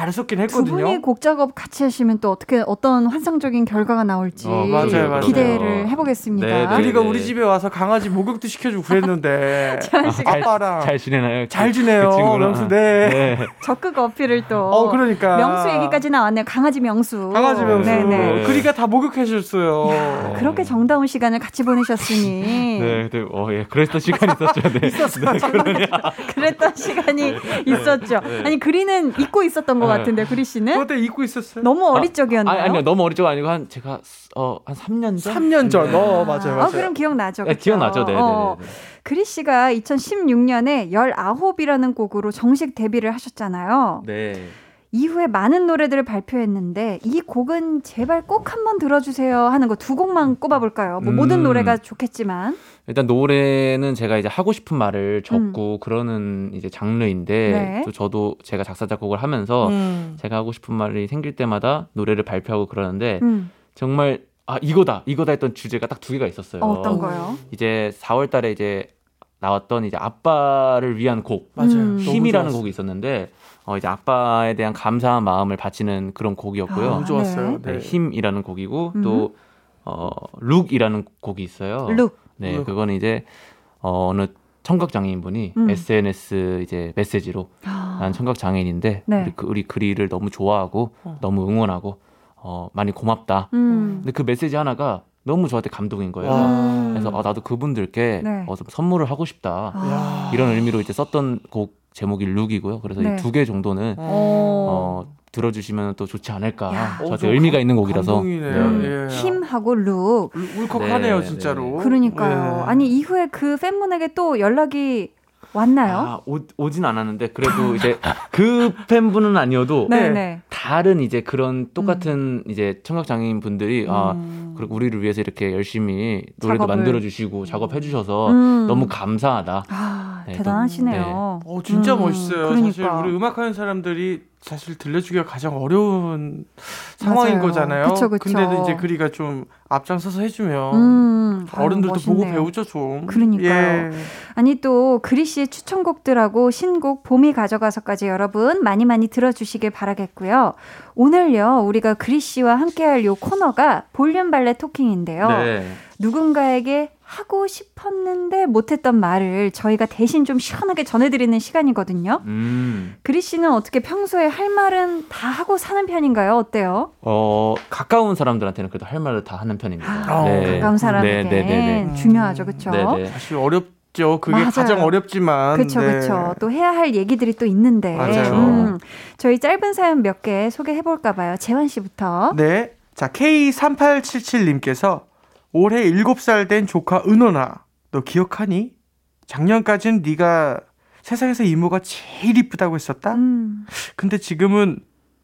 바랬었긴 두 했거든요. 분이 곡 작업 같이 하시면 또 어떻게 어떤 환상적인 결과가 나올지 어, 맞아요, 맞아요. 기대를 해보겠습니다. 네, 네. 그리가 우리 집에 와서 강아지 목욕도 시켜주고 그랬는데 씨가 아빠랑 잘 지내나요? 잘 지내요. 그? 명수 네. 네. 적극 어필을 또 어 그러니까 명수 얘기까지 나왔네요. 강아지 명수. 강아지 명수 네네. 그리가 다 목욕해줬어요. 야, 그렇게 정다운 시간을 같이 보내셨으니 네, 네, 어, 예, 그랬던 시간이 있었죠. 네. 있었어요. 그랬던 시간이 있었죠. 아니 그리는 잊고 있었던 것 네. 같은데 그리 씨는 그때 입고 있었어요. 너무 어릴 아, 적이었나요? 아니, 아니요, 너무 어릴 적 아니고 한 제가 어, 한 3년 전. 3년 전. 네. 어 맞아요 맞아요. 아, 그럼 기억나죠. 네? 기억나죠, 네, 네, 어, 네. 네. 그리 씨가 2016년에 19이라는 곡으로 정식 데뷔를 하셨잖아요. 네. 이후에 많은 노래들을 발표했는데 이 곡은 제발 꼭 한번 들어주세요 하는 거 두 곡만 꼽아볼까요? 뭐 음. 모든 노래가 좋겠지만 일단 노래는 제가 이제 하고 싶은 말을 적고 그러는 이제 장르인데 음. 네. 또 저도 제가 작사 작곡을 하면서 음. 제가 하고 싶은 말이 생길 때마다 노래를 발표하고 그러는데 음, 정말 아 이거다 이거다 했던 주제가 딱 두 개가 있었어요. 어, 어떤 거요? 이제 4월달에 이제 나왔던 이제 아빠를 위한 곡 맞아요. 음. 힘이라는. 곡이 있었는데 어 이제 아빠에 대한 감사한 마음을 바치는 그런 곡이었고요. 아, 너무 좋았어요. 네, 네. 힘이라는 곡이고 음. 또 어, Look이라는 곡이 있어요. Look. 네, Look. 그거는 이제 어, 어느 청각 장애인분이 음. SNS 이제 메시지로 아, 난 청각 장애인인데 네. 우리, 그- 우리 그리를 너무 좋아하고 어. 너무 응원하고 어, 많이 고맙다. 음. 근데 그 메시지 하나가 너무 저한테 감동인 거예요. 와. 그래서 어, 나도 그분들께 네. 어, 좀 선물을 하고 싶다. 아. 이런 의미로 이제 썼던 곡 제목이 Look이고요. 그래서 네. 이두 개 정도는 어. 어, 들어주시면 또 좋지 않을까. 야. 어, 저한테 좀 의미가 감- 있는 곡이라서. 음, 예. 힘하고 룩. 울- 울컥하네요 네, 진짜로. 네, 그러니까요. 예. 아니 이후에 그 팬분에게 또 연락이 왔나요? 아, 오, 오진 않았는데 그래도 이제 그 팬분은 아니어도 네, 네. 네. 다른 이제 그런 똑같은 이제 청각 장애인 분들이 아 음. 그리고 우리를 위해서 이렇게 열심히 노래도 작업을. 만들어 주시고 작업해 주셔서 음. 너무 감사하다. 아, 네, 대단하시네요. 어 진짜 음, 멋있어요. 사실 그러니까. 우리 음악하는 사람들이 사실 들려주기가 가장 어려운 상황인 맞아요. 거잖아요. 그쵸, 그쵸. 근데도 이제 그리가 좀 앞장서서 해주면 음, 아유, 어른들도 보고 멋있네요. 배우죠 좀. 그러니까요. 예. 아니 또 그리 씨의 추천곡들하고 신곡 봄이 가져가서까지 여러분 많이 많이 들어주시길 바라겠고요. 오늘요 우리가 그리 씨와 함께할 요 코너가 볼륨 발레 토킹인데요. 네. 누군가에게 하고 싶었는데 못했던 말을 저희가 대신 좀 시원하게 전해드리는 시간이거든요. 음. 그리 씨는 어떻게 평소에 할 말은 다 하고 사는 편인가요? 어때요? 어 가까운 사람들한테는 그래도 할 말을 다 하는 편입니다. 아, 네. 가까운 사람에겐 네, 네, 네, 네. 중요하죠, 그렇죠? 네, 네. 사실 어렵 죠. 그게 맞아요. 가장 어렵지만. 그렇죠, 네. 그렇죠. 또 해야 할 얘기들이 또 있는데. 맞아요. 음, 저희 짧은 사연 몇 개 소개해 볼까 봐요. 재환 씨부터. 네. 자, K3877님께서 올해 7살 된 조카 은원아, 너 기억하니? 작년까진 네가 세상에서 이모가 제일 이쁘다고 했었다? 음, 근데 지금은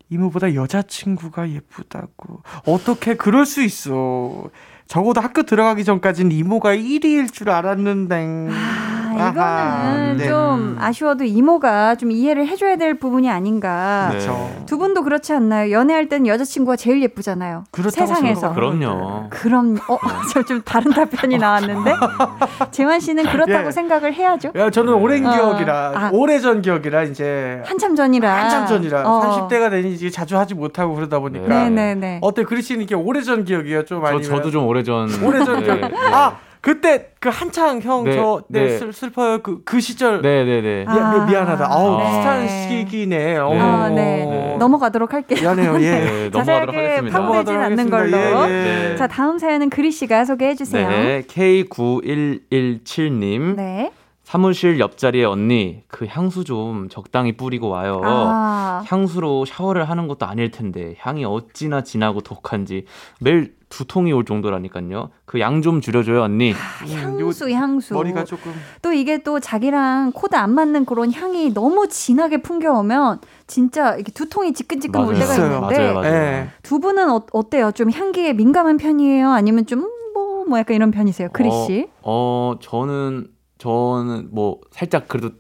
이모보다 여자친구가 예쁘다고. 어떻게 그럴 수 있어. 적어도 학교 들어가기 전까진 이모가 1위일 줄 알았는데. 아, 이거는 아하, 네. 좀 아쉬워도 이모가 좀 이해를 해줘야 될 부분이 아닌가. 네. 그렇죠. 두 분도 그렇지 않나요? 연애할 땐 여자친구가 제일 예쁘잖아요. 그렇다고 세상에서. 그럼요. 그럼, 어, 저좀 다른 답변이 나왔는데? 재환 씨는 그렇다고 예. 생각을 해야죠? 야, 저는 오랜 어. 기억이라, 아. 오래전 기억이라 이제 한참 전이라. 한참 전이라 어. 30대가 되니 이제 자주 하지 못하고 그러다 보니까 네네네. 어때 그리씨는 이게 오래전 기억이에요 좀 저, 아니면 저도 좀 오래 전 오래전 기억 네, 네. 아 그때 그 한창 형 네, 저 네, 네. 슬, 슬퍼요 그, 그 시절 네, 네, 네. 미, 미, 미안하다 아우 네. 비슷한 시기네 어. 아, 네. 네. 넘어가도록 할게요. 미안해요 예 네, 넘어가도록 자세하게. 파고들진 않는. 걸로. 예, 예. 네. 자, 다음 사연은 그리 씨가 소개해 주세요. 네, K9117님. 네. 사무실 옆자리에 언니, 그 향수 좀 적당히 뿌리고 와요. 아, 향수로 샤워를 하는 것도 아닐 텐데 향이 어찌나 진하고 독한지 매일 두 통이 올 정도라니까요. 그 양 좀 줄여줘요 언니. 음, 요 향수, 향수. 머리가 조금 또 이게 또 자기랑 코드 안 맞는 그런 향이 너무 진하게 풍겨오면 진짜 이렇게 두통이 지끈지끈 올 맞아요. 때가 있어요. 있는데 맞아요, 맞아요. 예. 두 분은 어, 어때요? 좀 향기에 민감한 편이에요? 아니면 좀 뭐뭐 약간 이런 편이세요? 그리 씨? 어, 어, 저는 저는 뭐 살짝 그래도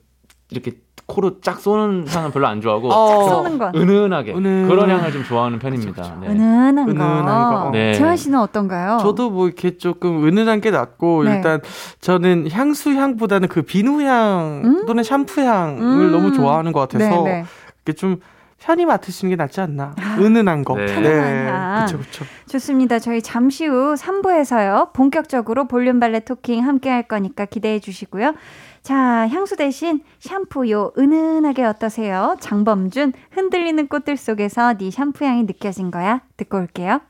이렇게 코로 쫙 쏘는 향은 별로 안 좋아하고 어. 은은하게 은은- 그런 향을 좀 좋아하는 편입니다. 네. 은은한 거. 은은한 거. 네. 재환 씨는 어떤가요? 저도 뭐 이렇게 조금 은은한 게 낫고 네. 일단 저는 향수 향보다는 그 비누 향 음? 또는 샴푸 향을 음. 너무 좋아하는 것 같아서 네, 네. 이렇게 좀 편히 맡으시는 게 낫지 않나. 아, 은은한 거. 네. 편안한 향. 그쵸, 그쵸. 좋습니다. 저희 잠시 후 3부에서요. 본격적으로 볼륨 발레 토킹 함께 할 거니까 기대해 주시고요. 자, 향수 대신 샴푸 요. 은은하게 어떠세요? 장범준 흔들리는 꽃들 속에서 네 샴푸 향이 느껴진 거야. 듣고 올게요.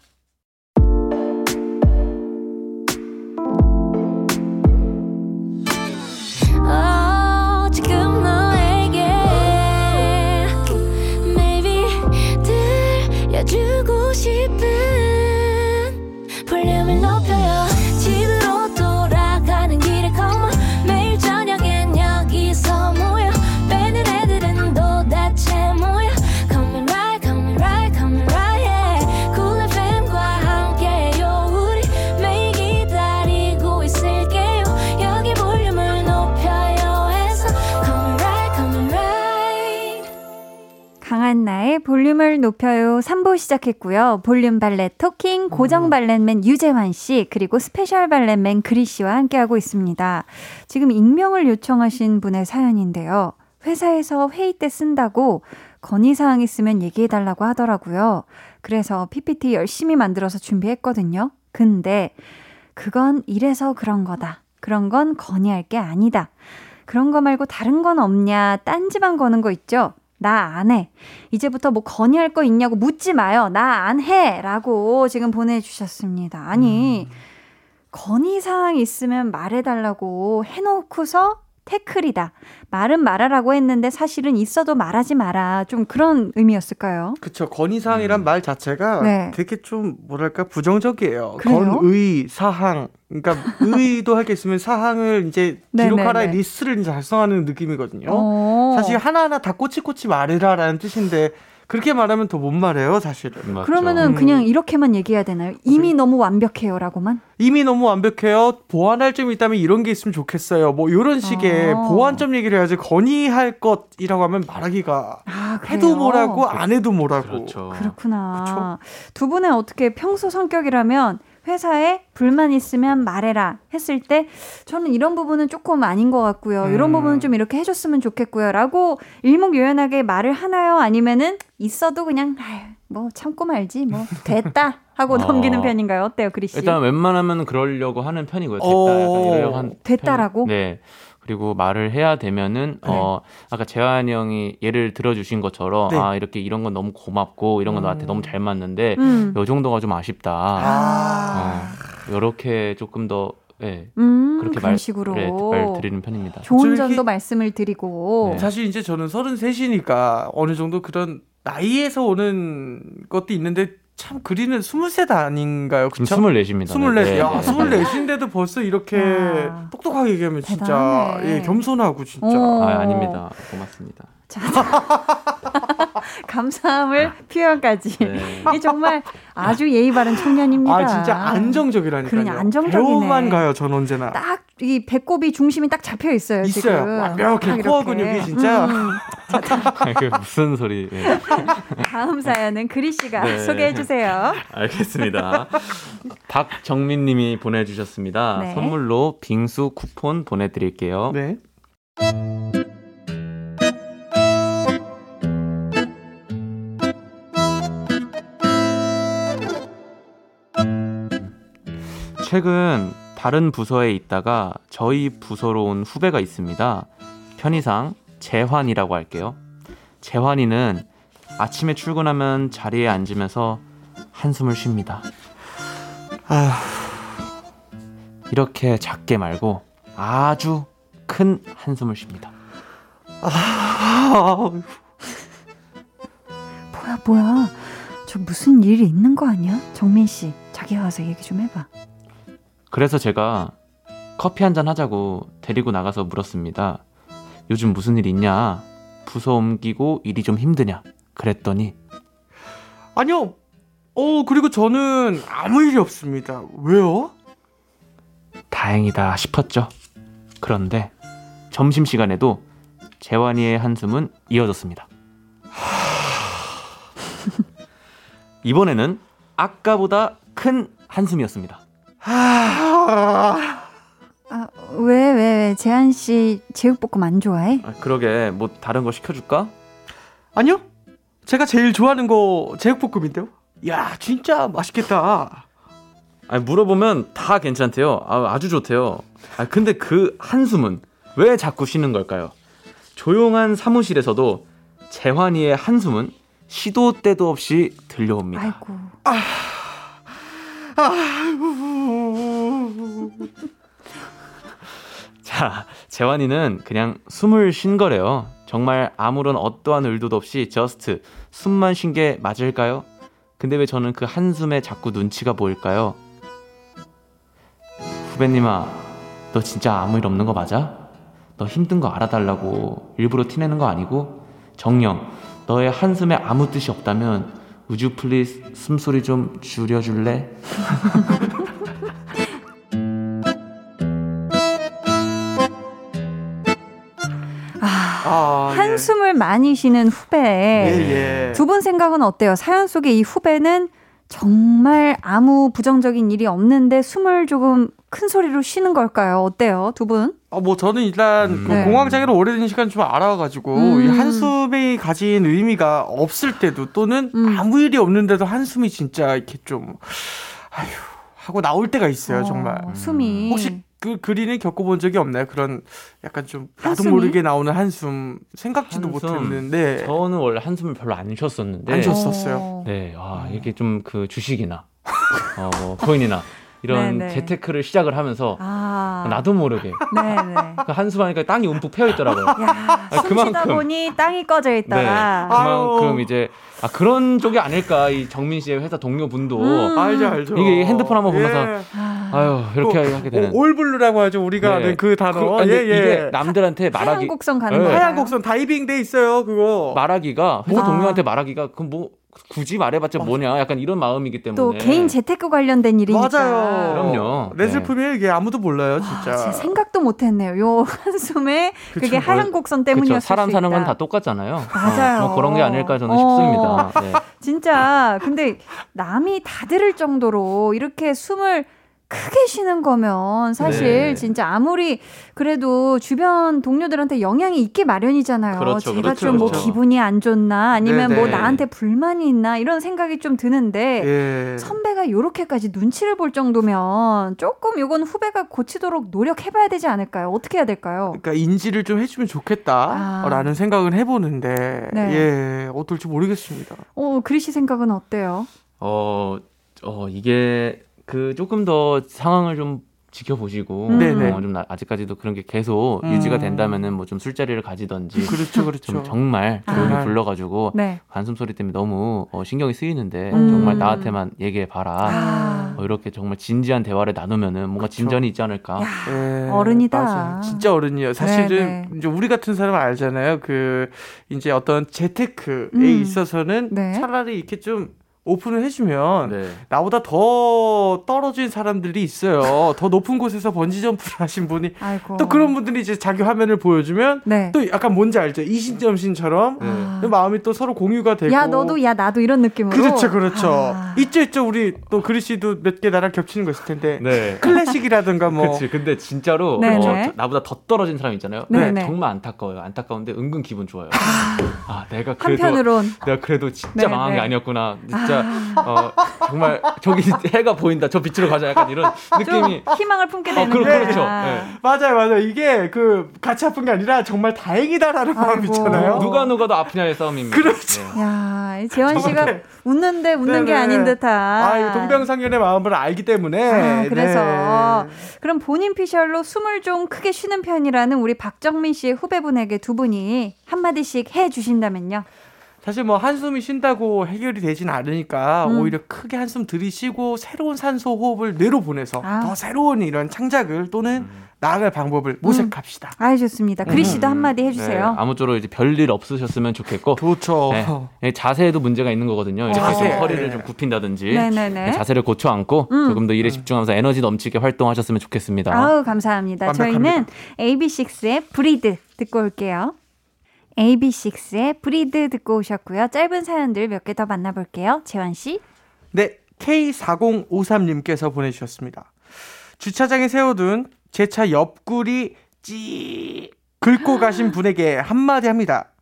싶은 볼륨을 높여 볼륨을 높여요 3부 시작했고요. 볼륨 valet talking 고정 valet man 유재환 씨 그리고 special valet man 그리 씨와 함께하고 있습니다. 지금 익명을 요청하신 분의 사연인데요. 회사에서 회의 때 쓴다고 건의사항 있으면 얘기해달라고 하더라고요. 그래서 PPT 열심히 만들어서 준비했거든요. 근데 그건 이래서 그런 거다. 그런 건 건의할 게 아니다. 그런 거 말고 다른 건 없냐? 딴지만 거는 거 있죠? 나 안 해. 이제부터 뭐 건의할 거 있냐고 묻지 마요. 나 안 해. 라고 지금 보내주셨습니다. 아니, 건의사항 있으면 말해달라고 해놓고서 태클이다. 말은 말하라고 했는데 사실은 있어도 말하지 마라. 좀 그런 의미였을까요? 그쵸. 건의사항이란 말 자체가 네. 되게 좀, 뭐랄까, 부정적이에요. 그래요? 건의, 사항. 그러니까, 의도 할 게 있으면 사항을 이제 네, 기록하라의 네, 네. 리스트를 이제 작성하는 느낌이거든요. 어. 사실 하나하나 다 꼬치꼬치 말해라라는 뜻인데, 그렇게 말하면 더 못 말해요, 사실은. 맞죠. 그러면은 음. 그냥 이렇게만 얘기해야 되나요? 이미 너무 완벽해요라고만? 이미 너무 완벽해요. 보완할 점이 있다면 이런 게 있으면 좋겠어요. 뭐 이런 식의 어. 보완점 얘기를 해야지 건의할 것이라고 하면 말하기가 아? 해도 뭐라고 안 해도 뭐라고. 그렇죠. 그렇구나. 두 분은 어떻게 평소 성격이라면 회사에 불만 있으면 말해라 했을 때 저는 이런 부분은 조금 아닌 것 같고요. 이런 음. 부분은 좀 이렇게 해줬으면 좋겠고요. 라고 일목요연하게 말을 하나요? 아니면은 있어도 그냥 뭐 참고 말지 뭐 됐다 하고 어. 넘기는 편인가요? 어때요, 그리 씨? 일단 웬만하면 그러려고 하는 편이고요. 됐다 어. 약간 이러려고 한 됐다라고? 편- 네. 그리고 말을 해야 되면은 어 아까 재환이 형이 예를 들어주신 것처럼 네. 아 이렇게 이런 건 너무 고맙고 이런 건 나한테 음. 너무 잘 맞는데 음. 요 정도가 좀 아쉽다. 아. 어, 요렇게 조금 더 예. 음, 그렇게 말, 식으로 네, 말 드리는 편입니다. 좋은 점도 말씀을 드리고 네. 사실 이제 저는 33이니까 어느 정도 그런 나이에서 오는 것도 있는데 참 그리는 23 아닌가요? 지금 그쵸? 24입니다. 24. 야, 24인데도 벌써 이렇게 야. 똑똑하게 얘기하면 진짜 대단하네. 예, 겸손하고 진짜. 어. 아, 아닙니다. 고맙습니다. 자, 감사함을 표현까지. 네. 이 정말 아주 예의 바른 청년입니다. 아 진짜 안정적이라니까요. 그러니 안정적이네. 배우만 가요 전 언제나. 딱 이 배꼽이 중심이 딱 잡혀 있어요. 있어요. 지금. 완벽해. 딱 코어. 근육이 진짜. 음, 그 무슨 소리. 예. 다음 사연은 그리 씨가 네. 소개해 주세요. 알겠습니다. 박정민 님이 보내주셨습니다. 네. 선물로 빙수 쿠폰 보내드릴게요. 네. 최근 다른 부서에 있다가 저희 부서로 온 후배가 있습니다. 편의상 재환이라고 할게요. 재환이는 아침에 출근하면 자리에 앉으면서 한숨을 쉽니다. 아, 이렇게 작게 말고 아주 큰 한숨을 쉽니다. 아, 뭐야 뭐야. 저 무슨 일이 있는 거 아니야? 정민 씨, 자기가 와서 얘기 좀 해봐. 그래서 제가 커피 한 잔 하자고 데리고 나가서 물었습니다. 요즘 무슨 일 있냐? 부서 옮기고 일이 좀 힘드냐? 그랬더니 아니요. 어 그리고 저는 아무 일이 없습니다. 왜요? 다행이다 싶었죠. 그런데 점심시간에도 재환이의 한숨은 이어졌습니다. 이번에는 아까보다 큰 한숨이었습니다. 아, 아, 왜, 왜, 왜, 재한 씨 제육볶음 안 좋아해? 아, 그러게 뭐 다른 거 시켜줄까? 아니요. 제가 제일 좋아하는 거 제육볶음인데요. 야 진짜 맛있겠다. 아니, 물어보면 다 괜찮대요. 아, 아주 좋대요. 아, 근데 그 한숨은 왜 자꾸 쉬는 걸까요? 조용한 사무실에서도 재환이의 한숨은 시도 때도 없이 들려옵니다. 아이고. 자, 재환이는 그냥 숨을 쉰 거래요. 정말 아무런 어떠한 의도도 없이 저스트 숨만 쉰 게 맞을까요? 근데 왜 저는 그 한숨에 자꾸 눈치가 보일까요? 후배님아, 너 진짜 아무 일 없는 거 맞아? 너 힘든 거 알아달라고 일부러 티내는 거 아니고? 정녕, 너의 한숨에 아무 뜻이 없다면 would you please 숨소리 좀 줄여줄래? 아, 아, 예. 한숨을 많이 쉬는 후배. 예, 예. 두분 생각은 어때요? 사연 속에 이 후배는 정말 아무 부정적인 일이 없는데 숨을 조금 큰 소리로 쉬는 걸까요? 어때요? 두 분? 아, 뭐 저는 일단 음. 그 네. 공황장애를 오래된 시간 좀 알아가지고 음. 이 한숨이 가진 의미가 없을 때도 또는 음. 아무 일이 없는데도 한숨이 진짜 이렇게 좀 아휴 하고 나올 때가 있어요 정말. 어, 숨이. 혹시 그 그린을 겪어본 적이 없나요? 그런 약간 좀 나도 한숨이? 모르게 나오는 한숨 생각지도 한숨. 못했는데 저는 원래 한숨을 별로 안 쉬었었는데 안 쉬었어요. 어. 네, 아, 이게 좀 그 주식이나 어, 뭐 코인이나 이런 네네. 재테크를 시작을 하면서 아. 나도 모르게. 그 한숨 하니까 땅이 움푹 패여 있더라고요. 야, 쉬다 그만큼. 보니 땅이 꺼져 네, 있다가. 그만큼 아유. 이제 아 그런 쪽이 아닐까 이 정민 씨의 회사 동료 분도 음. 알죠 알죠. 이게 핸드폰 한번 보면서 예. 아, 아유 이렇게 그, 하게 되는. 오- 올블루라고 하죠 우리가 네. 아는 그 단어. 그- 아니, 예, 예. 이게 남들한테 말하기 하얀 곡선 가는 네. 하얀 곡선 다이빙 돼 있어요 그거. 말하기가 회사 아. 동료한테 말하기가 그럼 뭐 굳이 말해봤자 뭐냐 약간 이런 마음이기 때문에 또 개인 재테크 관련된 일이니까. 맞아요. 그럼요. 내 네. 슬픔이에요 이게 아무도 몰라요 아, 진짜. 진짜 생각도 못했네요. 요 한숨에 그게 그쵸. 하얀 곡선 때문이었을 사람 수 사는 건. 다 똑같잖아요. 맞아요. 어, 뭐 그런 게 아닐까 저는 어. 싶습니다. 네. 진짜 근데 남이 다 들을 정도로 이렇게 숨을 크게 쉬는 거면 사실 네. 진짜 아무리 그래도 주변 동료들한테 영향이 있게 마련이잖아요. 그렇죠, 제가 그렇죠, 좀뭐 그렇죠. 기분이 안 좋나 아니면 네, 뭐 네. 나한테 불만이 있나 이런 생각이 좀 드는데 예. 선배가 요렇게까지 눈치를 볼 정도면 조금 요건 후배가 고치도록 노력해봐야 되지 않을까요? 어떻게 해야 될까요? 그러니까 인지를 좀 해주면 좋겠다라는 아. 생각은 해보는데 네. 예 어떨지 모르겠습니다. 어, 그리씨 생각은 어때요? 어, 어 이게 그 조금 더 상황을 좀 지켜보시고 음. 네네. 어, 좀 나- 아직까지도 그런 게 계속 음. 유지가 된다면은 뭐 좀 술자리를 가지던지 그렇죠 그렇죠. 좀 정말 아. 조용히 불러가지고 네. 한숨 소리 때문에 너무 어, 신경이 쓰이는데 음. 정말 나한테만 얘기해 봐라. 아. 어, 이렇게 정말 진지한 대화를 나누면은 뭔가 그쵸. 진전이 있지 않을까. 야, 예, 어른이다. 맞아요. 진짜 어른이에요. 사실은 네, 이제 우리 같은 사람은 알잖아요. 그 이제 어떤 재테크에 음. 있어서는 네. 차라리 이렇게 좀 오픈을 해주면 네. 나보다 더 떨어진 사람들이 있어요. 더 높은 곳에서 번지 점프를 하신 분이 아이고. 또 그런 분들이 이제 자기 화면을 보여주면 네. 또 약간 뭔지 알죠? 이신점신처럼 네. 아. 그 마음이 또 서로 공유가 되고. 야 너도 야 나도 이런 느낌으로. 그렇죠, 그렇죠. 아. 있죠, 있죠. 우리 또 그리 씨도 몇 개 나랑 겹치는 거 있을 텐데. 네. 클래식이라든가 뭐. 그치. 근데 진짜로 네네. 어, 나보다 더 떨어진 사람 있잖아요. 네네. 정말 안타까워요. 안타까운데 은근 기분 좋아요. 아, 내가 그래도 한편으로는 내가 그래도 진짜 네, 망한 네. 게 아니었구나. 진짜 어, 정말 저기 해가 보인다. 저 빛으로 가자. 약간 이런 느낌이 좀 희망을 품게 어, 되는 그렇- 거야. 그렇죠. 네. 맞아요, 맞아요. 이게 그 같이 아픈 게 아니라 정말 다행이다라는 마음 아이고. 있잖아요. 누가 누가 더 아프냐의 싸움입니다. 그렇죠. 네. 야, 이 재환 씨가 네. 웃는데 웃는 게 네네. 아닌 듯한. 아, 이거 동병상련의 마음을 알기 때문에. 아, 그래서 네. 그럼 본인 피셜로 숨을 좀 크게 쉬는 편이라는 우리 박정민 씨의 후배분에게 두 분이 한마디씩 해 주신다면요. 사실 뭐 한숨이 쉰다고 해결이 되진 않으니까 음. 오히려 크게 한숨 들이쉬고 새로운 산소 호흡을 뇌로 보내서 아. 더 새로운 이런 창작을 또는 나아갈 방법을 모색합시다. 아유 좋습니다. 그리 씨도 한마디 해 네, 주세요. 아무쪼록 이제 별일 없으셨으면 좋겠고 좋죠. 네. 네, 자세에도 문제가 있는 거거든요. 이렇게. 좀 허리를 네. 좀 굽힌다든지 네네네. 네, 자세를 고쳐 앉고 음. 조금 더 일에 집중하면서 에너지 넘치게 활동하셨으면 좋겠습니다. 아우 감사합니다. 완벽합니다. 저희는 AB6IX의 브리드 듣고 올게요. AB6IX의 브리드 듣고 오셨고요. 짧은 사연들 몇 개 더 만나볼게요. 재환 씨. 네, K4053님께서 보내주셨습니다. 주차장에 세워둔 제 차 옆구리 찌 긁고 가신 분에게 한마디 합니다.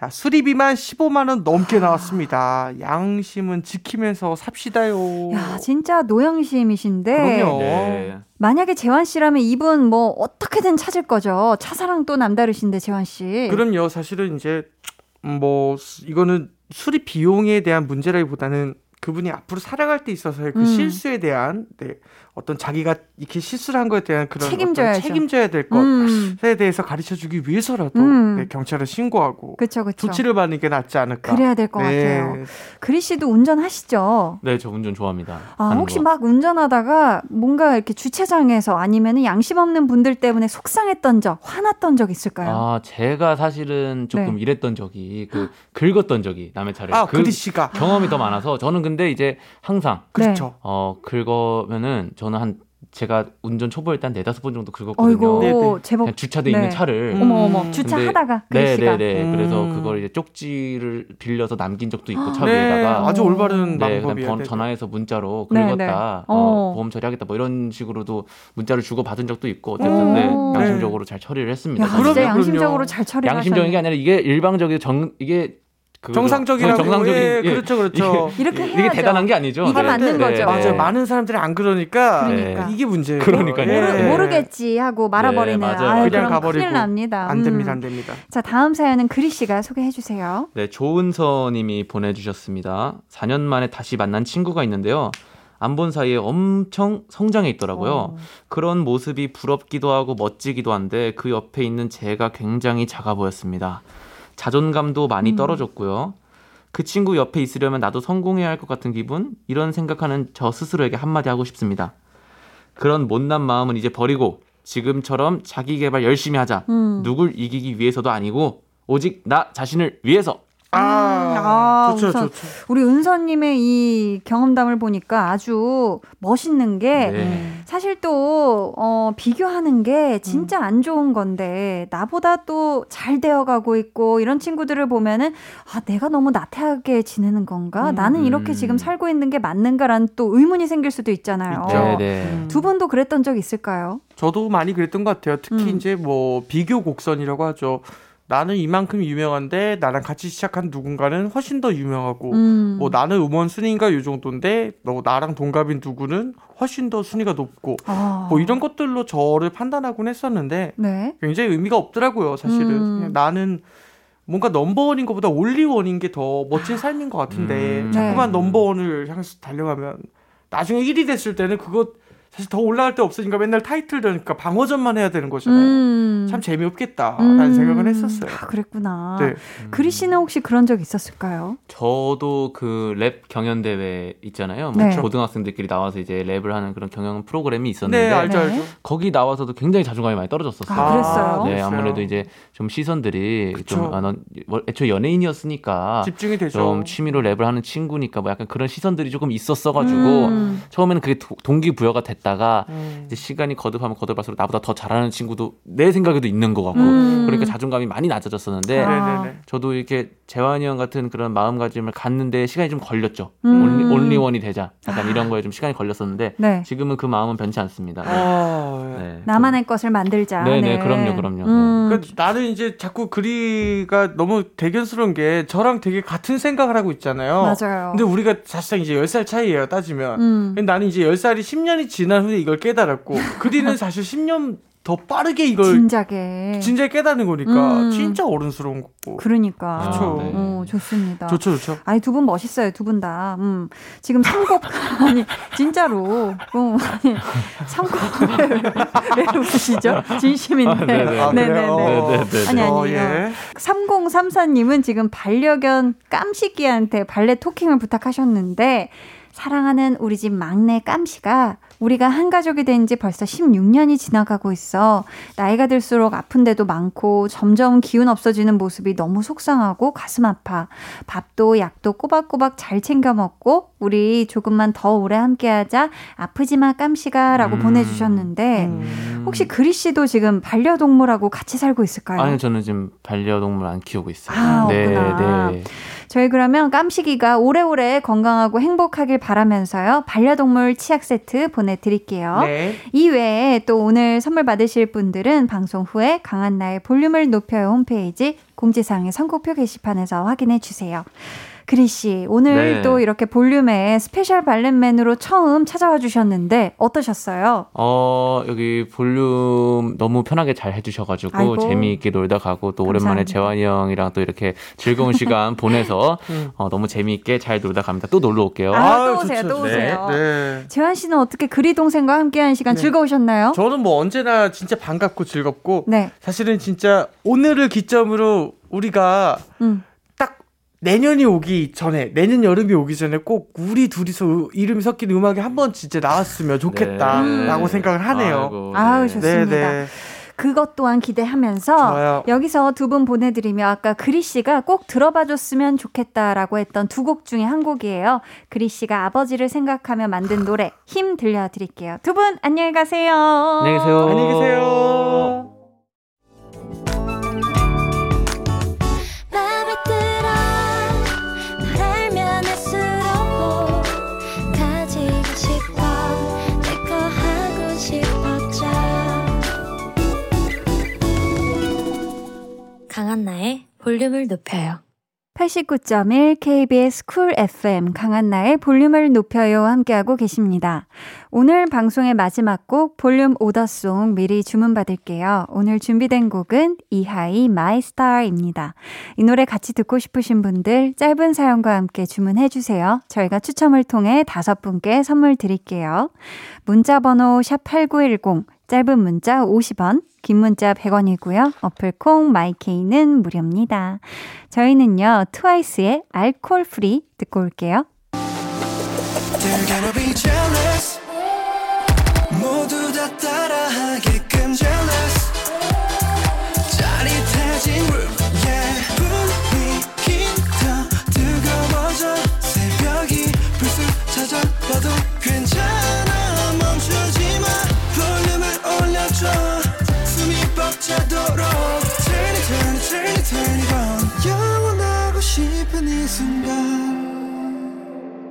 자, 수리비만 15만원 넘게 나왔습니다. 양심은 지키면서 삽시다요. 야 진짜 노영심이신데. 그럼요. 네. 만약에 재환 씨라면 이분 뭐 어떻게든 찾을 거죠. 차사랑 또 남다르신데 재환 씨. 그럼요. 사실은 이제 음, 뭐 수- 이거는 수리 비용에 대한 문제라기보다는 그분이 앞으로 살아갈 때 있어서의 그 음. 실수에 대한 네, 어떤 자기가 이렇게 실수를 한 거에 대한 그런 책임져야죠. 책임져야 될 것에 음. 대해서 가르쳐 주기 위해서라도 음. 네, 경찰에 신고하고 그쵸 그쵸. 조치를 받는 게 낫지 않을까. 그래야 될것 네. 같아요. 그리 씨도 운전하시죠? 네, 저 운전 좋아합니다. 아, 혹시 거. 막 운전하다가 뭔가 이렇게 주차장에서 아니면 양심 없는 분들 때문에 속상했던 적, 화났던 적 있을까요? 아, 제가 사실은 조금 네. 이랬던 적이 그 긁었던 적이 남의 차를 아, 그 그리 씨가 경험이 더 많아서 저는 근데 이제 항상 그렇죠. 어 긁으면은 저는 한 제가 운전 초보일 때 한 네다섯 번 정도 긁었거든요. 어이고 네, 제법 그냥 주차돼 네. 있는 차를. 음. 어머 어머 주차하다가 그리 네, 씨가 네, 네. 음. 그래서 그걸 이제 쪽지를 빌려서 남긴 적도 있고 차 네, 위에다가. 아주 올바른 네, 방법이에요. 네. 전화해서 문자로 네, 긁었다. 네. 어, 어. 보험 처리하겠다. 뭐 이런 식으로도 문자를 주고 받은 적도 있고 어쨌든 오. 네, 네. 양심적으로 잘 처리를 했습니다. 야, 그럼요. 양심적으로 잘 처리를 양심적인 게 하셨네. 아니라 이게 일방적인 정 이게 그거죠. 정상적이라고 정상적인 예, 예. 그렇죠 그렇죠. 이렇게 이게, 해야죠. 이게 대단한 게 아니죠. 이게 네. 맞는 네, 거죠. 네. 맞아요. 많은 사람들이 안 그러니까 그러니까. 이게 문제예요. 그러니까요. 예. 모르, 모르겠지 하고 말아버리는 네. 아유, 그냥 가버리고. 큰일 납니다. 안 됩니다, 음. 안 됩니다. 자 다음 사연은 그리 씨가 소개해 주세요. 네, 조은서님이 보내주셨습니다. 4년 만에 다시 만난 친구가 있는데요. 안 본 사이에 엄청 성장해 있더라고요. 어. 그런 모습이 부럽기도 하고 멋지기도 한데 그 옆에 있는 제가 굉장히 작아 보였습니다. 자존감도 많이 음. 떨어졌고요. 그 친구 옆에 있으려면 나도 성공해야 할 것 같은 기분? 이런 생각하는 저 스스로에게 한마디 하고 싶습니다. 그런 못난 마음은 이제 버리고 지금처럼 자기 개발 열심히 하자. 음. 누굴 이기기 위해서도 아니고 오직 나 자신을 위해서. 아, 아, 좋죠, 우선 좋죠. 우리 은서님의 이 경험담을 보니까 아주 멋있는 게 네. 사실 또 어, 비교하는 게 진짜 안 좋은 건데 나보다 또 잘 되어가고 있고 이런 친구들을 보면은 아 내가 너무 나태하게 지내는 건가? 음. 나는 이렇게 음. 지금 살고 있는 게 맞는가라는 또 의문이 생길 수도 있잖아요. 네, 네. 두 분도 그랬던 적 있을까요? 저도 많이 그랬던 것 같아요. 특히 음. 이제 뭐 비교 곡선이라고 하죠. 나는 이만큼 유명한데 나랑 같이 시작한 누군가는 훨씬 더 유명하고 음. 뭐 나는 음원 순위가 요 정도인데 너 나랑 동갑인 누구는 훨씬 더 순위가 높고 아. 뭐 이런 것들로 저를 판단하곤 했었는데 네. 굉장히 의미가 없더라고요. 사실은 음. 그냥 나는 뭔가 넘버원인 것보다 올리원인 게 더 멋진 삶인 것 같은데 음. 자꾸만 네. 넘버원을 향해서 달려가면 나중에 1위 됐을 때는 그거 사실 더 올라갈 데 없으니까 맨날 타이틀 되니까 방어전만 해야 되는 거잖아요. 음. 참 재미없겠다라는 음. 생각을 했었어요. 아, 그랬구나. 네. 그리 씨는 혹시 그런 적 있었을까요? 저도 그 랩 경연 대회 있잖아요. 뭐 네. 고등학생들끼리 나와서 이제 랩을 하는 그런 경연 프로그램이 있었는데 네, 알죠, 네. 알죠. 거기 나와서도 굉장히 자존감이 많이 떨어졌었어요. 아, 그랬어요? 네, 그랬어요. 아무래도 이제 좀 시선들이 그쵸. 좀 아, 넌 애초에 연예인이었으니까 집중이 되죠. 좀 취미로 랩을 하는 친구니까 뭐 약간 그런 시선들이 조금 있었어 가지고 음. 처음에는 그게 도- 동기 부여가 됐 다가 음. 이제 시간이 거듭하면 거듭할수록 나보다 더 잘하는 친구도 내 생각에도 있는 것 같고 음. 그러니까 자존감이 많이 낮아졌었는데 아. 네네네. 저도 이렇게 재환이 형 같은 그런 마음가짐을 갖는데 시간이 좀 걸렸죠. 음. only, only one이 되자. 약간 이런 거에 좀 시간이 걸렸었는데 네. 지금은 그 마음은 변치 않습니다. 아, 예. 네. 나만의 것을 만들자. 네네, 그럼요, 그럼요. 음. 그 나는 이제 자꾸 그리가 너무 대견스러운 게 저랑 되게 같은 생각을 하고 있잖아요. 맞아요. 근데 우리가 사실상 이제 10살 차이예요, 따지면. 음. 근데 나는 이제 10살이 10년이 지난 후에 이걸 깨달았고 그리는 사실 10년 더 빠르게 이걸 진작에. 진짜 깨닫는 거니까 음. 진짜 어른스러운 거고. 그러니까. 그쵸. 네. 어, 좋습니다. 좋죠, 좋죠. 아니 두 분 멋있어요 두 분 다. 음 지금 삼곡 아니 진짜로 어, 아니 삼곡을 왜 웃으시죠? 진심인데. 아, 네네. 아? 네네네. 아니 어, 아니요. 예. 3034님은 지금 반려견 깜식이한테 발레 토킹을 부탁하셨는데 사랑하는 우리 집 막내 깜시가 우리가 한 가족이 된 지 벌써 16년이 지나가고 있어. 나이가 들수록 아픈 데도 많고 점점 기운 없어지는 모습이 너무 속상하고 가슴 아파. 밥도 약도 꼬박꼬박 잘 챙겨 먹고 우리 조금만 더 오래 함께 하자. 아프지 마 깜시가라고 음. 보내주셨는데 음. 혹시 그리 씨도 지금 반려동물하고 같이 살고 있을까요? 아니요, 저는 지금 반려동물 안 키우고 있어요. 아, 네, 없구나. 네. 저희 그러면 깜식이가 오래오래 건강하고 행복하길 바라면서요. 반려동물 치약 세트 보내드릴게요. 네. 이외에 또 오늘 선물 받으실 분들은 방송 후에 강한나의 볼륨을 높여요 홈페이지 공지사항의 선곡표 게시판에서 확인해 주세요. 그리 씨, 오늘 네. 또 이렇게 볼륨에 스페셜 발렌맨으로 처음 찾아와 주셨는데 어떠셨어요? 어, 여기 볼륨 너무 편하게 잘 해주셔가지고 아이고. 재미있게 놀다 가고 또 오랜만에 감사합니다. 재환이 형이랑 또 이렇게 즐거운 시간 보내서 음. 어, 너무 재미있게 잘 놀다 갑니다. 또 놀러 올게요. 아, 또 오세요, 좋죠. 또 네. 오세요. 네. 재환 씨는 어떻게 그리 동생과 함께한 시간 네. 즐거우셨나요? 저는 뭐 언제나 진짜 반갑고 즐겁고 네. 사실은 진짜 오늘을 기점으로 우리가 음. 딱 내년이 오기 전에 내년 여름이 오기 전에 꼭 우리 둘이서 으- 이름이 섞인 음악이 한번 진짜 나왔으면 좋겠다라고 네. 생각을 하네요. 아유, 네. 좋습니다. 네네. 그것 또한 기대하면서 좋아요. 여기서 두 분 보내드리며 아까 그리 씨가 꼭 들어봐줬으면 좋겠다라고 했던 두 곡 중에 한 곡이에요. 그리 씨가 아버지를 생각하며 만든 노래 힘 들려드릴게요. 두 분 안녕히 가세요. 안녕히 계세요. 안녕히 계세요. 강한나의 볼륨을 높여요 89.1 KBS 쿨 FM 강한나의 볼륨을 높여요 함께하고 계십니다. 오늘 방송의 마지막 곡 볼륨 오더송 미리 주문받을게요. 오늘 준비된 곡은 이하이 My Star입니다. 이 노래 같이 듣고 싶으신 분들 짧은 사연과 함께 주문해 주세요. 저희가 추첨을 통해 다섯 분께 선물 드릴게요. 문자 번호 샵 8910 짧은 문자 50원, 긴 문자 100원이고요. 어플 콩 마이케이는 무료입니다. 저희는요, 트와이스의 알콜 프리 듣고 올게요.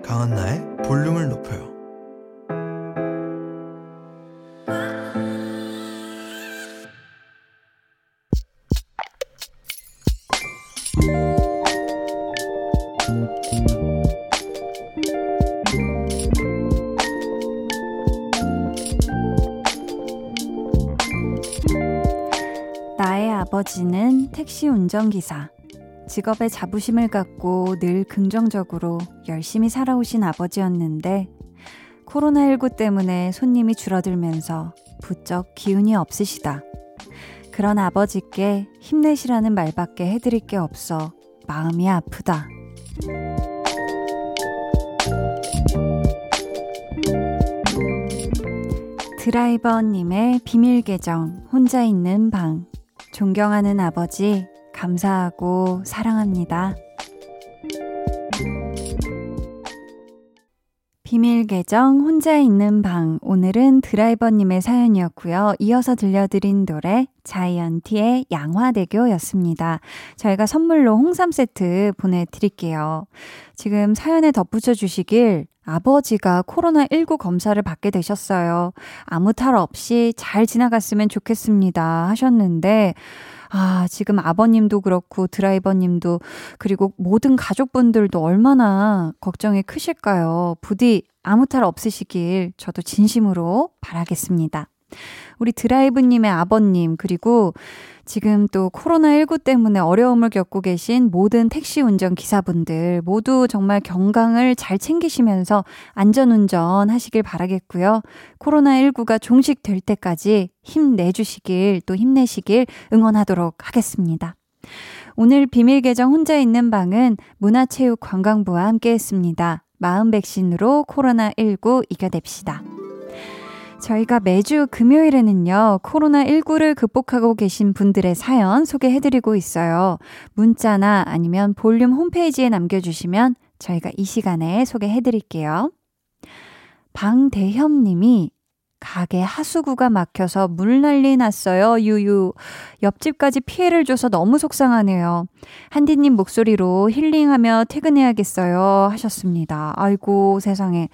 강한나의 볼륨을 높여요. 아버지는 택시 운전기사. 직업에 자부심을 갖고 늘 긍정적으로 열심히 살아오신 아버지였는데, 코로나19 때문에 손님이 줄어들면서 부쩍 기운이 없으시다. 그런 아버지께 힘내시라는 말밖에 해드릴 게 없어 마음이 아프다. 드라이버님의 비밀 계정, 혼자 있는 방. 존경하는 아버지, 감사하고 사랑합니다. 비밀 계정 혼자 있는 방 오늘은 드라이버님의 사연이었고요. 이어서 들려드린 노래 자이언티의 양화대교였습니다. 저희가 선물로 홍삼 세트 보내드릴게요. 지금 사연에 덧붙여 주시길 아버지가 코로나19 검사를 받게 되셨어요. 아무 탈 없이 잘 지나갔으면 좋겠습니다 하셨는데 아, 지금 아버님도 그렇고 드라이버님도 그리고 모든 가족분들도 얼마나 걱정이 크실까요? 부디 아무 탈 없으시길 저도 진심으로 바라겠습니다. 우리 드라이브님의 아버님, 그리고 지금 또 코로나19 때문에 어려움을 겪고 계신 모든 택시 운전 기사분들 모두 정말 건강을 잘 챙기시면서 안전 운전 하시길 바라겠고요. 코로나19가 종식될 때까지 힘내주시길 또 힘내시길 응원하도록 하겠습니다. 오늘 비밀 계정 혼자 있는 방은 문화체육관광부와 함께 했습니다. 마음 백신으로 코로나19 이겨냅시다. 저희가 매주 금요일에는요, 코로나19를 극복하고 계신 분들의 사연 소개해드리고 있어요. 문자나 아니면 볼륨 홈페이지에 남겨주시면 저희가 이 시간에 소개해드릴게요. 방대현 님이 가게 하수구가 막혀서 물 난리 났어요. 유유. 옆집까지 피해를 줘서 너무 속상하네요. 한디님 목소리로 힐링하며 퇴근해야겠어요. 하셨습니다. 아이고, 세상에.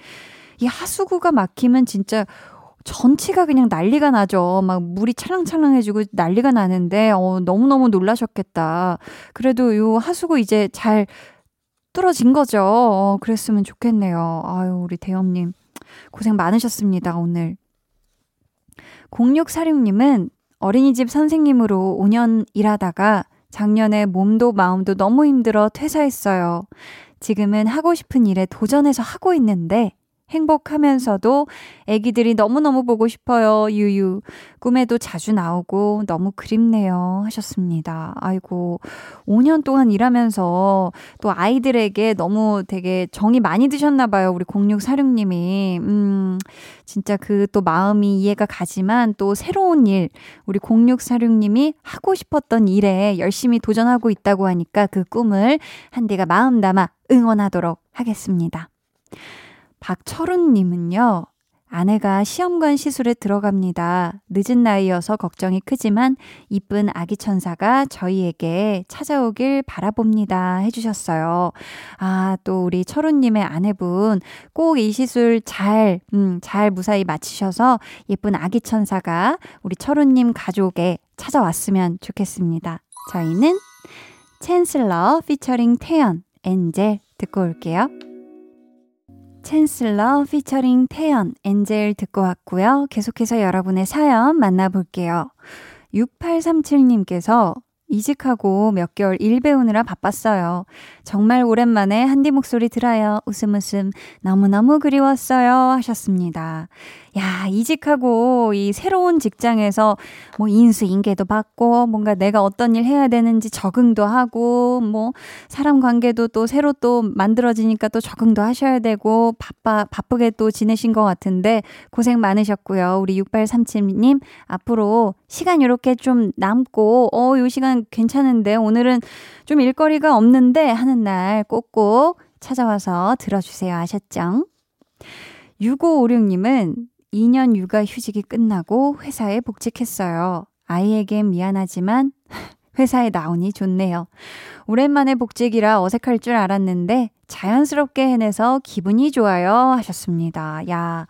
이 하수구가 막히면 진짜 전체가 그냥 난리가 나죠. 막 물이 찰랑찰랑해지고 난리가 나는데, 어, 너무너무 놀라셨겠다. 그래도 요 하수구 이제 잘 뚫어진 거죠. 어, 그랬으면 좋겠네요. 아유, 우리 대현님. 고생 많으셨습니다, 오늘. 0646님은 어린이집 선생님으로 5년 일하다가 작년에 몸도 마음도 너무 힘들어 퇴사했어요. 지금은 하고 싶은 일에 도전해서 하고 있는데 행복하면서도 애기들이 너무너무 보고 싶어요. 유유. 꿈에도 자주 나오고 너무 그립네요. 하셨습니다. 아이고, 5년 동안 일하면서 또 아이들에게 너무 되게 정이 많이 드셨나 봐요. 우리 0646님이. 음, 진짜 그 또 마음이 이해가 가지만 또 새로운 일, 우리 0646님이 하고 싶었던 일에 열심히 도전하고 있다고 하니까 그 꿈을 한디가 마음 담아 응원하도록 하겠습니다. 박철훈님은요, 아내가 시험관 시술에 들어갑니다. 늦은 나이여서 걱정이 크지만 이쁜 아기 천사가 저희에게 찾아오길 바라봅니다. 해주셨어요. 아, 또 우리 철우님의 아내분 꼭 이 시술 잘, 음, 잘 무사히 마치셔서 예쁜 아기 천사가 우리 철우님 가족에 찾아왔으면 좋겠습니다. 저희는 챈슬러 피처링 태연, 엔젤 듣고 올게요. 챈슬러 피처링 태연, 엔젤 듣고 왔고요. 계속해서 여러분의 사연 만나볼게요. 6837님께서 이직하고 몇 개월 일 배우느라 바빴어요. 정말 오랜만에 한디 목소리 들어요. 웃음 웃음 너무너무 그리웠어요. 하셨습니다. 야, 이직하고 이 새로운 직장에서 뭐 인수인계도 받고 뭔가 내가 어떤 일 해야 되는지 적응도 하고 뭐 사람 관계도 또 새로 또 만들어지니까 또 적응도 하셔야 되고 바빠 바쁘게 또 지내신 것 같은데 고생 많으셨고요. 우리 6837님 앞으로 시간 이렇게 좀 남고 어, 요 시간 괜찮은데 오늘은 좀 일거리가 없는데 하는 날 꼭꼭 찾아와서 들어주세요. 아셨죠? 6556님은 2년 육아 휴직이 끝나고 회사에 복직했어요. 아이에겐 미안하지만 회사에 나오니 좋네요. 오랜만에 복직이라 어색할 줄 알았는데 자연스럽게 해내서 기분이 좋아요 하셨습니다. 야,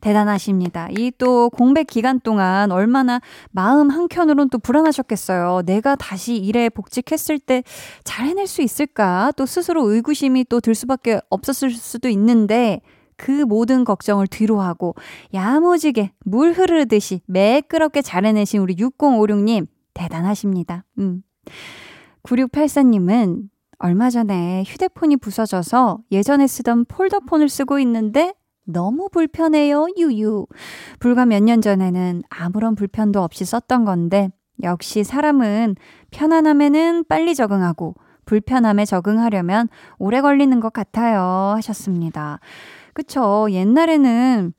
대단하십니다. 이 또 공백 기간 동안 얼마나 마음 한켠으론 또 불안하셨겠어요. 내가 다시 일에 복직했을 때 잘 해낼 수 있을까? 또 스스로 의구심이 또 들 수밖에 없었을 수도 있는데 그 모든 걱정을 뒤로 하고 야무지게 물 흐르듯이 매끄럽게 잘 해내신 우리 6056님 대단하십니다. 음. 9684님은 얼마 전에 휴대폰이 부서져서 예전에 쓰던 폴더폰을 쓰고 있는데 너무 불편해요, 유유. 불과 몇 년 전에는 아무런 불편도 없이 썼던 건데, 역시 사람은 편안함에는 빨리 적응하고, 불편함에 적응하려면 오래 걸리는 것 같아요. 하셨습니다. 그쵸. 옛날에는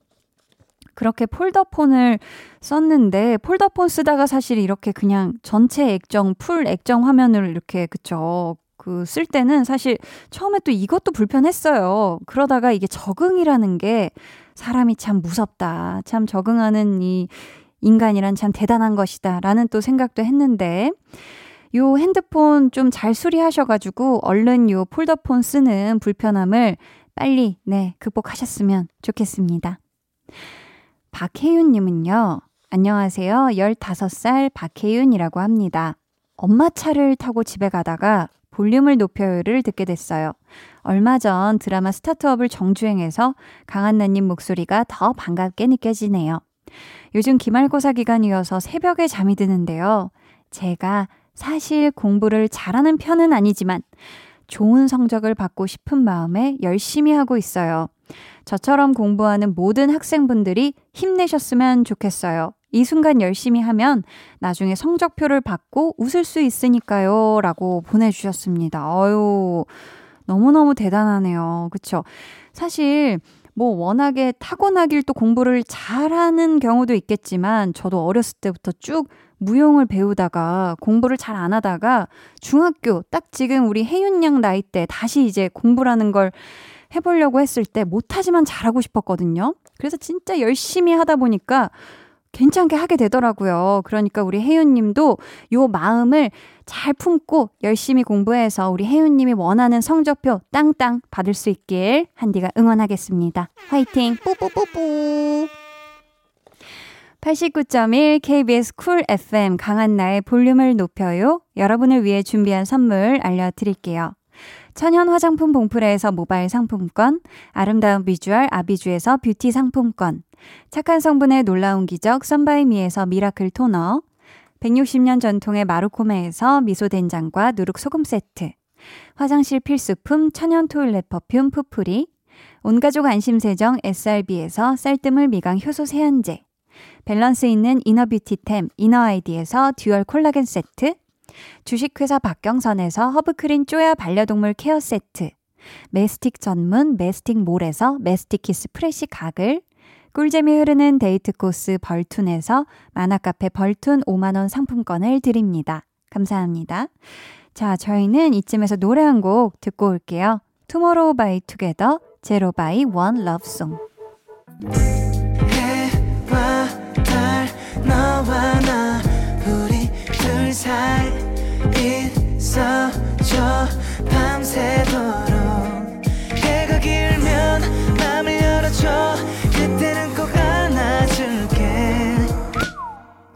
그렇게 폴더폰을 썼는데, 폴더폰 쓰다가 사실 이렇게 그냥 전체 액정, 풀 액정 화면을 이렇게, 그쵸. 그 쓸 때는 사실 처음에 또 이것도 불편했어요. 그러다가 이게 적응이라는 게 사람이 참 무섭다. 참 적응하는 이 인간이란 참 대단한 것이다. 라는 또 생각도 했는데, 요 핸드폰 좀 잘 수리하셔가지고 얼른 요 폴더폰 쓰는 불편함을 빨리, 네, 극복하셨으면 좋겠습니다. 박혜윤님은요, 안녕하세요. 15살 박혜윤이라고 합니다. 엄마 차를 타고 집에 가다가 볼륨을 높여요를 듣게 됐어요. 얼마 전 드라마 스타트업을 정주행해서 강한나님 목소리가 더 반갑게 느껴지네요. 요즘 기말고사 기간이어서 새벽에 잠이 드는데요. 제가 사실 공부를 잘하는 편은 아니지만 좋은 성적을 받고 싶은 마음에 열심히 하고 있어요. 저처럼 공부하는 모든 학생분들이 힘내셨으면 좋겠어요. 이 순간 열심히 하면 나중에 성적표를 받고 웃을 수 있으니까요. 라고 보내주셨습니다. 어유 너무너무 대단하네요. 그쵸? 사실, 뭐 워낙에 타고나길 또 공부를 잘하는 경우도 있겠지만, 저도 어렸을 때부터 쭉 무용을 배우다가 공부를 잘 안 하다가 중학교 딱 지금 우리 혜윤 양 나이 때 다시 이제 공부라는 걸 해보려고 했을 때 못하지만 잘하고 싶었거든요. 그래서 진짜 열심히 하다 보니까 괜찮게 하게 되더라고요. 그러니까 우리 혜윤 님도 요 마음을 잘 품고 열심히 공부해서 우리 혜윤 님이 원하는 성적표 땅땅 받을 수 있길 한디가 응원하겠습니다. 화이팅! 뿌뿌뿌뿌! 89.1 KBS 쿨 FM 강한나의 볼륨을 높여요. 여러분을 위해 준비한 선물 알려드릴게요. 천연 화장품 봉프레에서 모바일 상품권, 아름다운 비주얼 아비주에서 뷰티 상품권, 착한 성분의 놀라운 기적 썬바이미에서 미라클 토너, 160년 전통의 마루코메에서 미소된장과 누룩소금 세트, 화장실 필수품 천연 toilet perfume 푸풀이, 온가족 안심세정 SRB에서 쌀뜨물 미강 효소 세안제 밸런스 있는 이너뷰티템 이너아이디에서 듀얼 콜라겐 세트 주식회사 박경선에서 허브크린 쪼야 반려동물 케어 세트 메스틱 전문 메스틱몰에서 메스틱 키스 프레시 가글 꿀잼이 흐르는 데이트 코스 벌툰에서 만화카페 벌툰 5만원 상품권을 드립니다. 감사합니다. 자, 저희는 이쯤에서 노래 한 곡 듣고 올게요. 투모로우 바이 투게더 zero by one love song 해와 달 너와 나 우리 둘 사이 있어줘 밤새도록 해가 길면 맘을 열어줘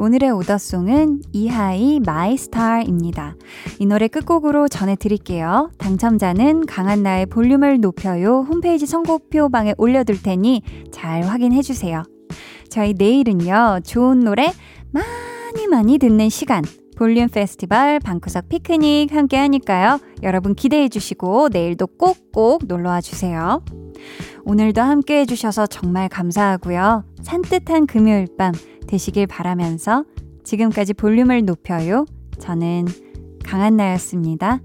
오늘의 오더송은 이하이 My Star입니다. 이 노래 끝곡으로 전해드릴게요. 당첨자는 강한나의 볼륨을 높여요 홈페이지 선곡표방에 올려둘 테니 잘 확인해주세요. 저희 내일은요, 좋은 노래 많이 많이 듣는 시간. 볼륨 페스티벌 방구석 피크닉 함께 하니까요. 여러분 기대해 주시고 내일도 꼭꼭 놀러 와 주세요. 오늘도 함께 해 주셔서 정말 감사하고요. 산뜻한 금요일 밤 되시길 바라면서 지금까지 볼륨을 높여요. 저는 강한나였습니다.